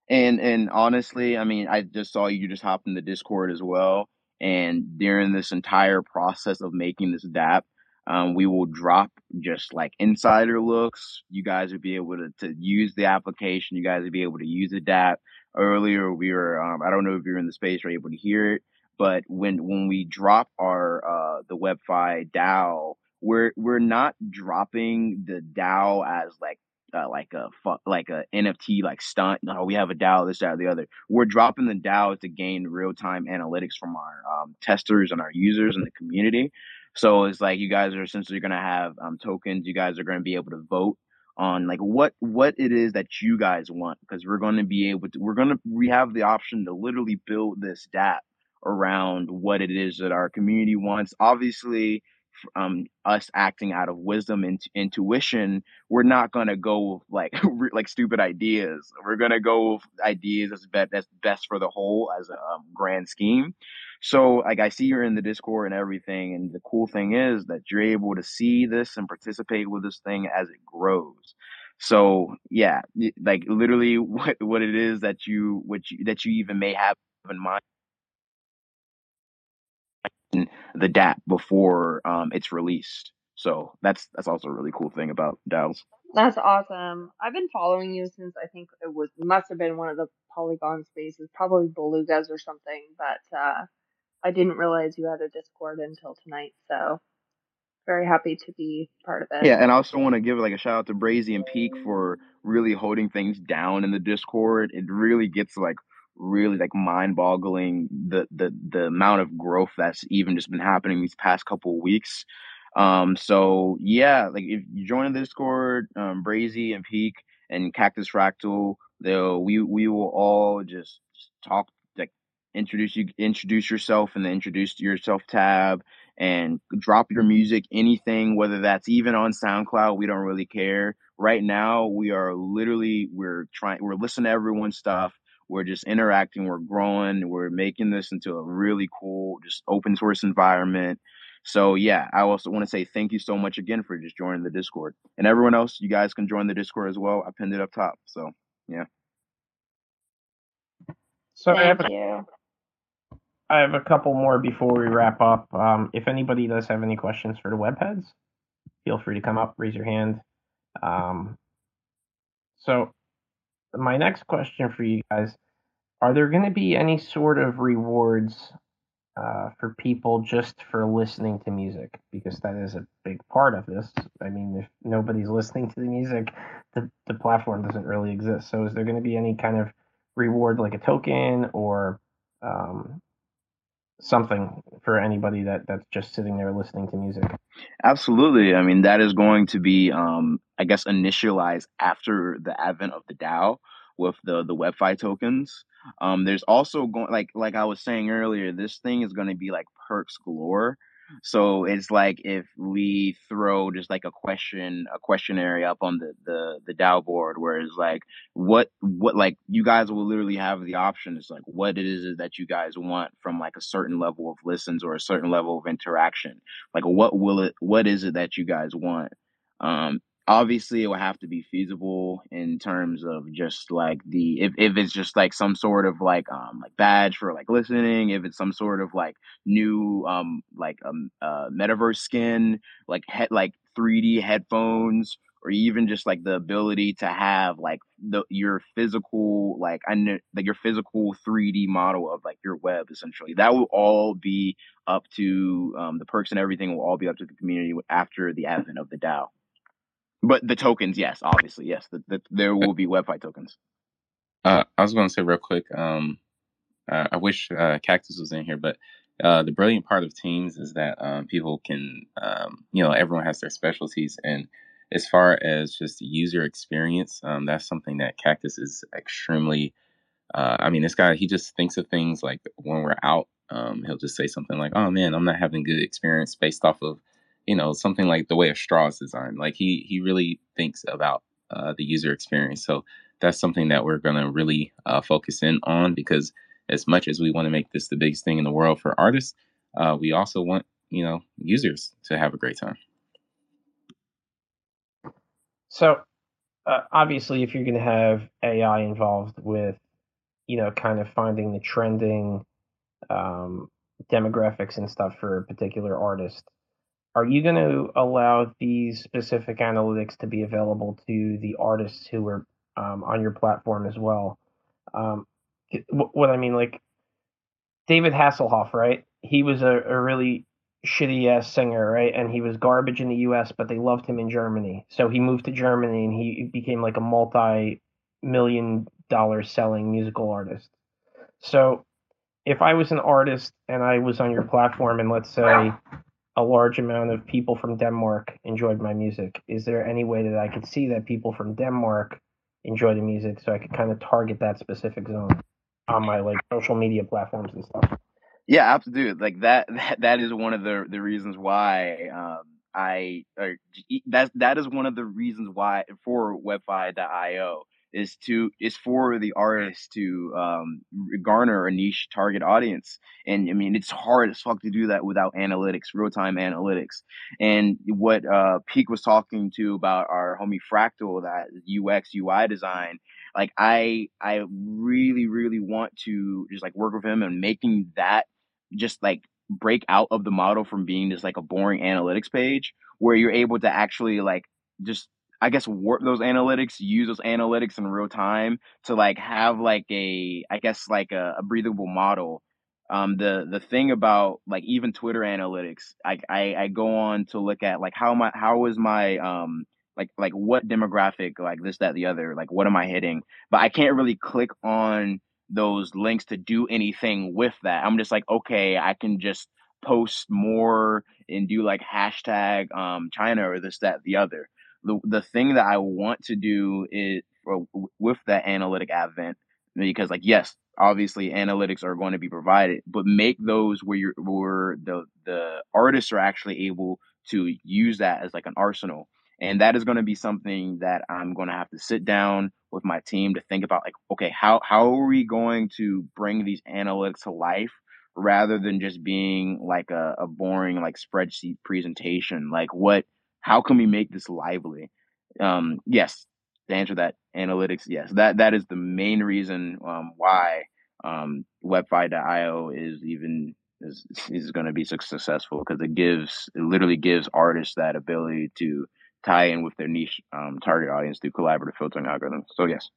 And and honestly, I mean, I just saw you just hop in the Discord as well. And during this entire process of making this DApp, um, we will drop just like insider looks. You guys would be able to, to use the application. You guys would be able to use the DApp. Earlier, we were, um, I don't know if you're in the space or able to hear it, but when when we drop our uh, the WebFi DAO, we're we're not dropping the DAO as like uh, like a like a NFT like stunt. No, we have a DAO, this, that, or the other. We're dropping the DAO to gain real time analytics from our um, testers and our users in the community. So it's like you guys are essentially going to have um, tokens. You guys are going to be able to vote on like what what it is that you guys want because we're going to be able to. We're going to we have the option to literally build this DApp around what it is that our community wants. Obviously, um, us acting out of wisdom and intuition, we're not gonna go like <laughs> like stupid ideas. We're gonna go with ideas that's best that's best for the whole as a um, grand scheme. So, like, I see you're in the Discord and everything, and the cool thing is that you're able to see this and participate with this thing as it grows. So, yeah, like literally, <laughs> what what it is that you what you that you even may have in mind the DApp before um, it's released. So that's that's also a really cool thing about DAOs. That's awesome. I've been following you since I think it was must have been one of the Polygon spaces, probably Belugas or something. But uh, I didn't realize you had a Discord until tonight. So very happy to be part of it. Yeah, and I also want to give like a shout out to Brazy and Peak for really holding things down in the Discord. It really gets like really like mind boggling the the the amount of growth that's even just been happening these past couple weeks. Um, so yeah, like if you join the Discord, um, Brazy and Peak and Cactus Fractal, they'll we we will all just, just talk like introduce you introduce yourself in the introduce yourself tab and drop your music anything whether that's even on SoundCloud we don't really care right now we are literally we're trying we're listening to everyone's stuff we're just interacting we're growing we're making this into a really cool just open source environment so yeah i also want to say thank you so much again for just joining the discord and everyone else you guys can join the discord as well i pinned it up top so yeah so thank I have a, you. I have a couple more before we wrap up. Um, if anybody does have any questions for the Web Headz, feel free to come up, raise your hand. Um, so my next question for you guys are there going to be any sort of rewards uh, for people just for listening to music? Because that is a big part of this. I mean if nobody's listening to the music the, the platform doesn't really exist. So is there going to be any kind of reward like a token or um, something for anybody that that's just sitting there listening to music. Absolutely. I mean, that is going to be, um, I guess, initialized after the advent of the DAO with the the WebFi tokens. Um, there's also going like like I was saying earlier, this thing is going to be like perks galore. So it's like if we throw just like a question, a questionnaire up on the the the DAO board, where it's like, what what like you guys will literally have the option. It's like, what it is that you guys want from like a certain level of listens or a certain level of interaction? Like, what will it? What is it that you guys want? Um, obviously it would have to be feasible in terms of just like the if, if it's just like some sort of like um like badge for like listening if it's some sort of like new um like um uh metaverse skin like head like 3d headphones or even just like the ability to have like the your physical like I know like your physical 3D model of like your web essentially that will all be up to um, the perks and everything will all be up to the community after the advent of the DAO. But the tokens, yes, obviously, yes, the, the, there will be WebFi tokens. Uh, I was going to say real quick. Um, uh, I wish uh, Cactus was in here, but uh, the brilliant part of teams is that um, people can, um, you know, everyone has their specialties, and as far as just user experience, um, that's something that Cactus is extremely. Uh, I mean, this guy he just thinks of things like when we're out, um, he'll just say something like, "Oh man, I'm not having good experience based off of." You know something like the way a straw is designed like he he really thinks about uh, the user experience. So that's something that we're going to really uh, focus in on because as much as we want to make this the biggest thing in the world for artists uh, we also want you know users to have a great time. So uh, obviously if you're going to have ai involved with you know kind of finding the trending um, demographics and stuff for a particular artist are you going to allow these specific analytics to be available to the artists who are um, on your platform as well? Um, what I mean, like David Hasselhoff, right? He was a, a really shitty ass singer, right? And he was garbage in the US, but they loved him in Germany. So he moved to Germany and he became like a multi million dollar selling musical artist. So if I was an artist and I was on your platform and let's say a large amount of people from Denmark enjoyed my music. Is there any way that I could see that people from Denmark enjoy the music so I could kind of target that specific zone on my like social media platforms and stuff? Yeah, absolutely. Like that, that, that is one of the, the reasons why, um, I, or that, that is one of the reasons why for webfi.io is to is for the artist to um, garner a niche target audience. And I mean, it's hard as fuck to do that without analytics, real time analytics. And what uh, Peak was talking to about our homie Fractal, that UX UI design. Like I, I really, really want to just like work with him and making that just like break out of the model from being just like a boring analytics page where you're able to actually like just I guess warp those analytics, use those analytics in real time to like have like a I guess like a, a breathable model um, the the thing about like even Twitter analytics, I, I I go on to look at like how my how is my um like like what demographic like this that the other like what am I hitting, but I can't really click on those links to do anything with that. I'm just like okay, I can just post more and do like hashtag um China or this that the other. The the thing that I want to do is uh, with that analytic advent because like yes obviously analytics are going to be provided, but make those where you're where the the artists are actually able to use that as like an arsenal. And that is going to be something that I'm going to have to sit down with my team to think about like, okay, how how are we going to bring these analytics to life rather than just being like a, a boring like spreadsheet presentation? Like what how can we make this lively? Um, yes, to answer that analytics, yes, that that is the main reason um, why um, Webfi.io is even is is going to be successful because it gives it literally gives artists that ability to tie in with their niche um, target audience through collaborative filtering algorithms. So yes.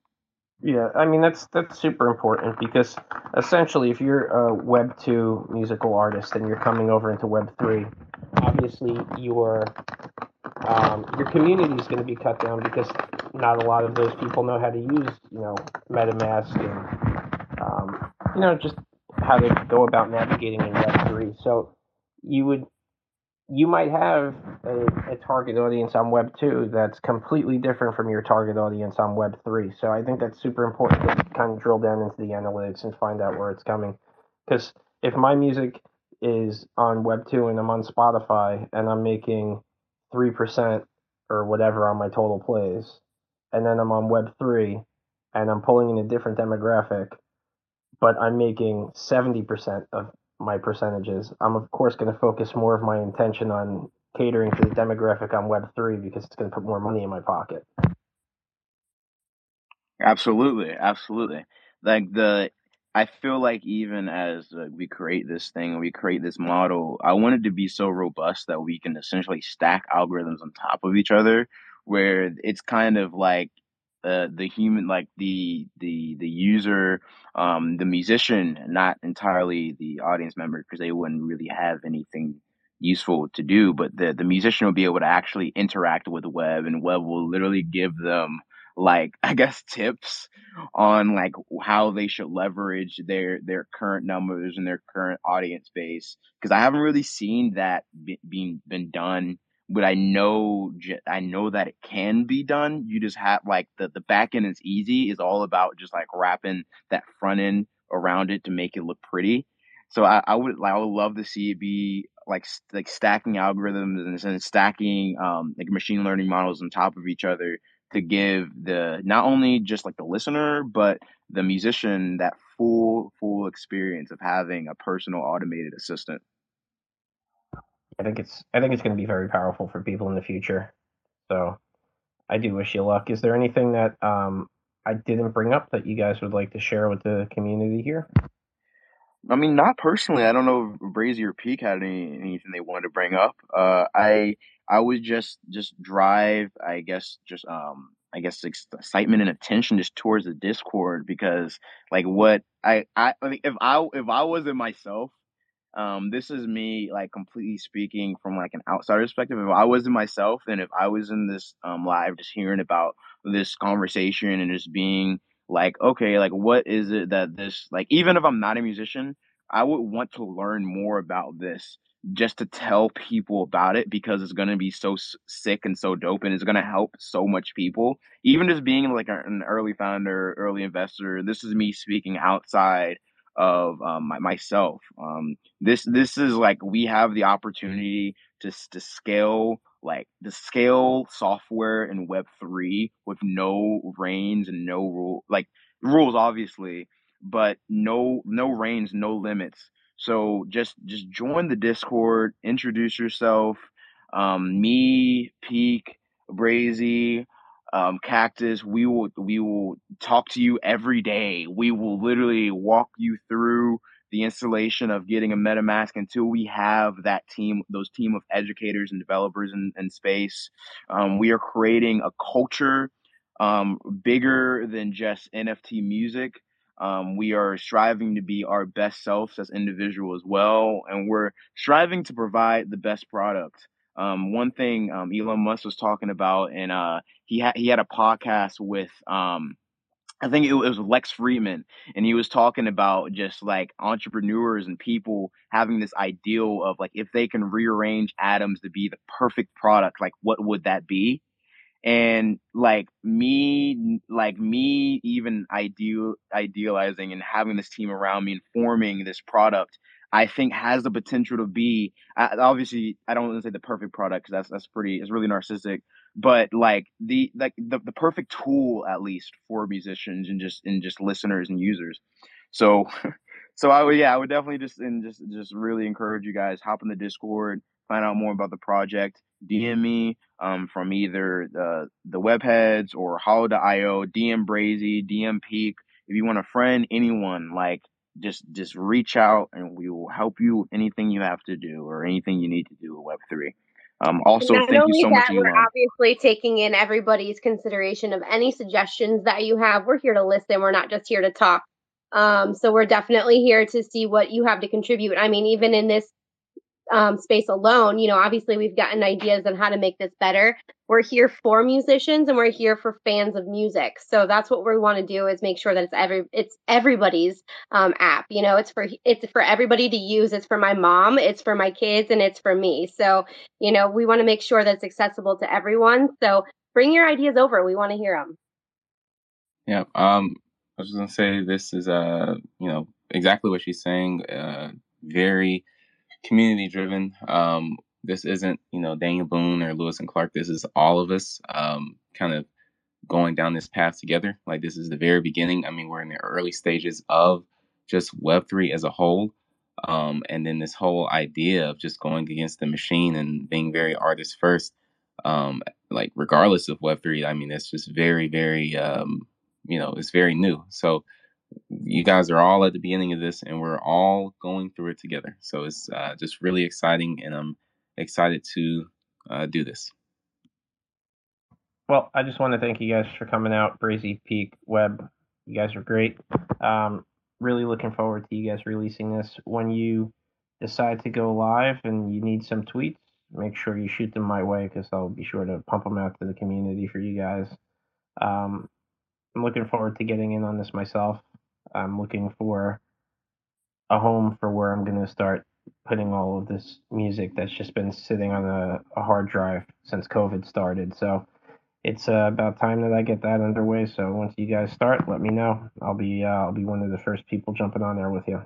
Yeah, I mean that's that's super important because essentially, if you're a Web two musical artist and you're coming over into Web three, obviously your um, your community is going to be cut down because not a lot of those people know how to use you know MetaMask and um, you know just how to go about navigating in Web three. So you would you might have a, a, target audience on Web 2 that's completely different from your target audience on Web 3. So I think that's super important to kind of drill down into the analytics and find out where it's coming. Because if my music is on Web 2 and I'm on Spotify and I'm making 3% or whatever on my total plays, and then I'm on Web 3 and I'm pulling in a different demographic, but I'm making 70% of my percentages. I'm of course going to focus more of my intention on catering to the demographic on Web3 because it's going to put more money in my pocket. Absolutely, absolutely. Like the, I feel like even as uh, we create this thing, we create this model. I want it to be so robust that we can essentially stack algorithms on top of each other, where it's kind of like the human like the the the user um the musician not entirely the audience member because they wouldn't really have anything useful to do but the the musician will be able to actually interact with web and web will literally give them like <laughs> i guess tips on like how they should leverage their their current numbers and their current audience base because i haven't really seen that be, being been done but I know I know that it can be done. You just have like the the back end is easy. Is all about just like wrapping that front end around it to make it look pretty. So I, I would I would love to see it be like like stacking algorithms and, stacking um like machine learning models on top of each other to give the not only just like the listener but the musician that full full experience of having a personal automated assistant. I think it's I think it's going to be very powerful for people in the future. So I do wish you luck. Is there anything that um, I didn't bring up that you guys would like to share with the community here? I mean, not personally. I don't know if Brazy or Peak had any anything they wanted to bring up. Uh, I I would just just drive. I guess just um I guess excitement and attention just towards the Discord because like what I I, I mean if I if I wasn't myself um, this is me like completely speaking from like an outsider perspective. If I wasn't myself, and if I was in this um, live, just hearing about this conversation and just being like, okay, like what is it that this like? Even if I'm not a musician, I would want to learn more about this just to tell people about it because it's going to be so sick and so dope and it's going to help so much people even just being like an early founder early investor this is me speaking outside of um, my, myself. Um, this this is like we have the opportunity to to scale like the scale software in Web three with no reins and no rule like rules obviously, but no no reins, no limits. So just just join the Discord, introduce yourself. Um, me, Peak, Brazy, um, Cactus. We will we will talk to you every day. We will literally walk you through the installation of getting a MetaMask until we have that team, those team of educators and developers in, in space. Um, we are creating a culture um, bigger than just NFT music. Um, we are striving to be our best selves as individuals as well, and we're striving to provide the best product. Um, one thing um, Elon Musk was talking about, and uh, he had he had a podcast with um, I think it was Lex Fridman, and he was talking about just like entrepreneurs and people having this ideal of like if they can rearrange atoms to be the perfect product, like what would that be? And like me, like me, even ideal idealizing and having this team around me and forming this product I think has the potential to be obviously I don't want to say the perfect product because that's that's pretty it's really narcissistic, but like the like the, the perfect tool at least for musicians and just and just listeners and users. So <laughs> so I would yeah I would definitely just and just just really encourage you guys hop in the Discord, find out more about the project. DM me um, from either the the Web Headz or hollow.io, DM Brazy, DM Peak. If you want a friend, anyone like just just reach out and we will help you anything you have to do or anything you need to do with Web3. Um, also, Not thank you so that, much. We're obviously taking in everybody's consideration of any suggestions that you have. We're here to listen. We're not just here to talk. Um, so we're definitely here to see what you have to contribute. I mean, even in this um, space alone, you know, obviously we've gotten ideas on how to make this better. We're here for musicians and we're here for fans of music. So that's what we want to do is make sure that it's every it's everybody's um, app. You know, it's for it's for everybody to use. It's for my mom, it's for my kids, and it's for me. So you know, we want to make sure that it's accessible to everyone. So bring your ideas over. We want to hear them. Yeah. Um. I was gonna say this is uh you know exactly what she's saying. Uh, very community driven. Um, this isn't, you know, Daniel Boone or Lewis and Clark. This is all of us um, kind of going down this path together. Like this is the very beginning. I mean, we're in the early stages of just Web3 as a whole. Um, and then this whole idea of just going against the machine and being very artist first, um, like regardless of Web3, I mean, it's just very, very, um, you know, it's very new. So you guys are all at the beginning of this and we're all going through it together. So it's uh, just really exciting and I'm excited to uh, do this. Well, I just want to thank you guys for coming out, Brazy Peak Web. You guys are great. Um, really looking forward to you guys releasing this. When you decide to go live and you need some tweets, make sure you shoot them my way because I'll be sure to pump them out to the community for you guys. Um, I'm looking forward to getting in on this myself. I'm looking for a home for where I'm going to start putting all of this music that's just been sitting on a, a hard drive since COVID started. So it's uh, about time that I get that underway. So once you guys start, let me know. I'll be uh, I'll be one of the first people jumping on there with you.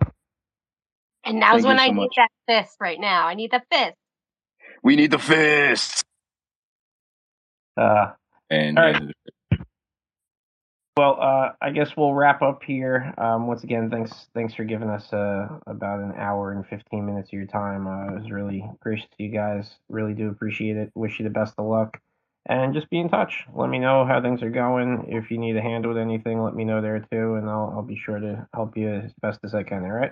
And now's Thank when so I much. need that fist right now. I need the fist. We need the fist. Uh, and right. Well, uh, I guess we'll wrap up here. Um, once again, thanks thanks for giving us uh, about an hour and 15 minutes of your time. Uh, it was really gracious to you guys. Really do appreciate it. Wish you the best of luck. And just be in touch. Let me know how things are going. If you need a hand with anything, let me know there too, and I'll, I'll be sure to help you as best as I can. All right?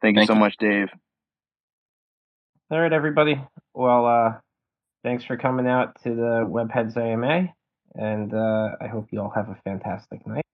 Thank you Thank so you. much, Dave. All right, everybody. Well, uh, thanks for coming out to the Web Headz AMA and uh, I hope you all have a fantastic night.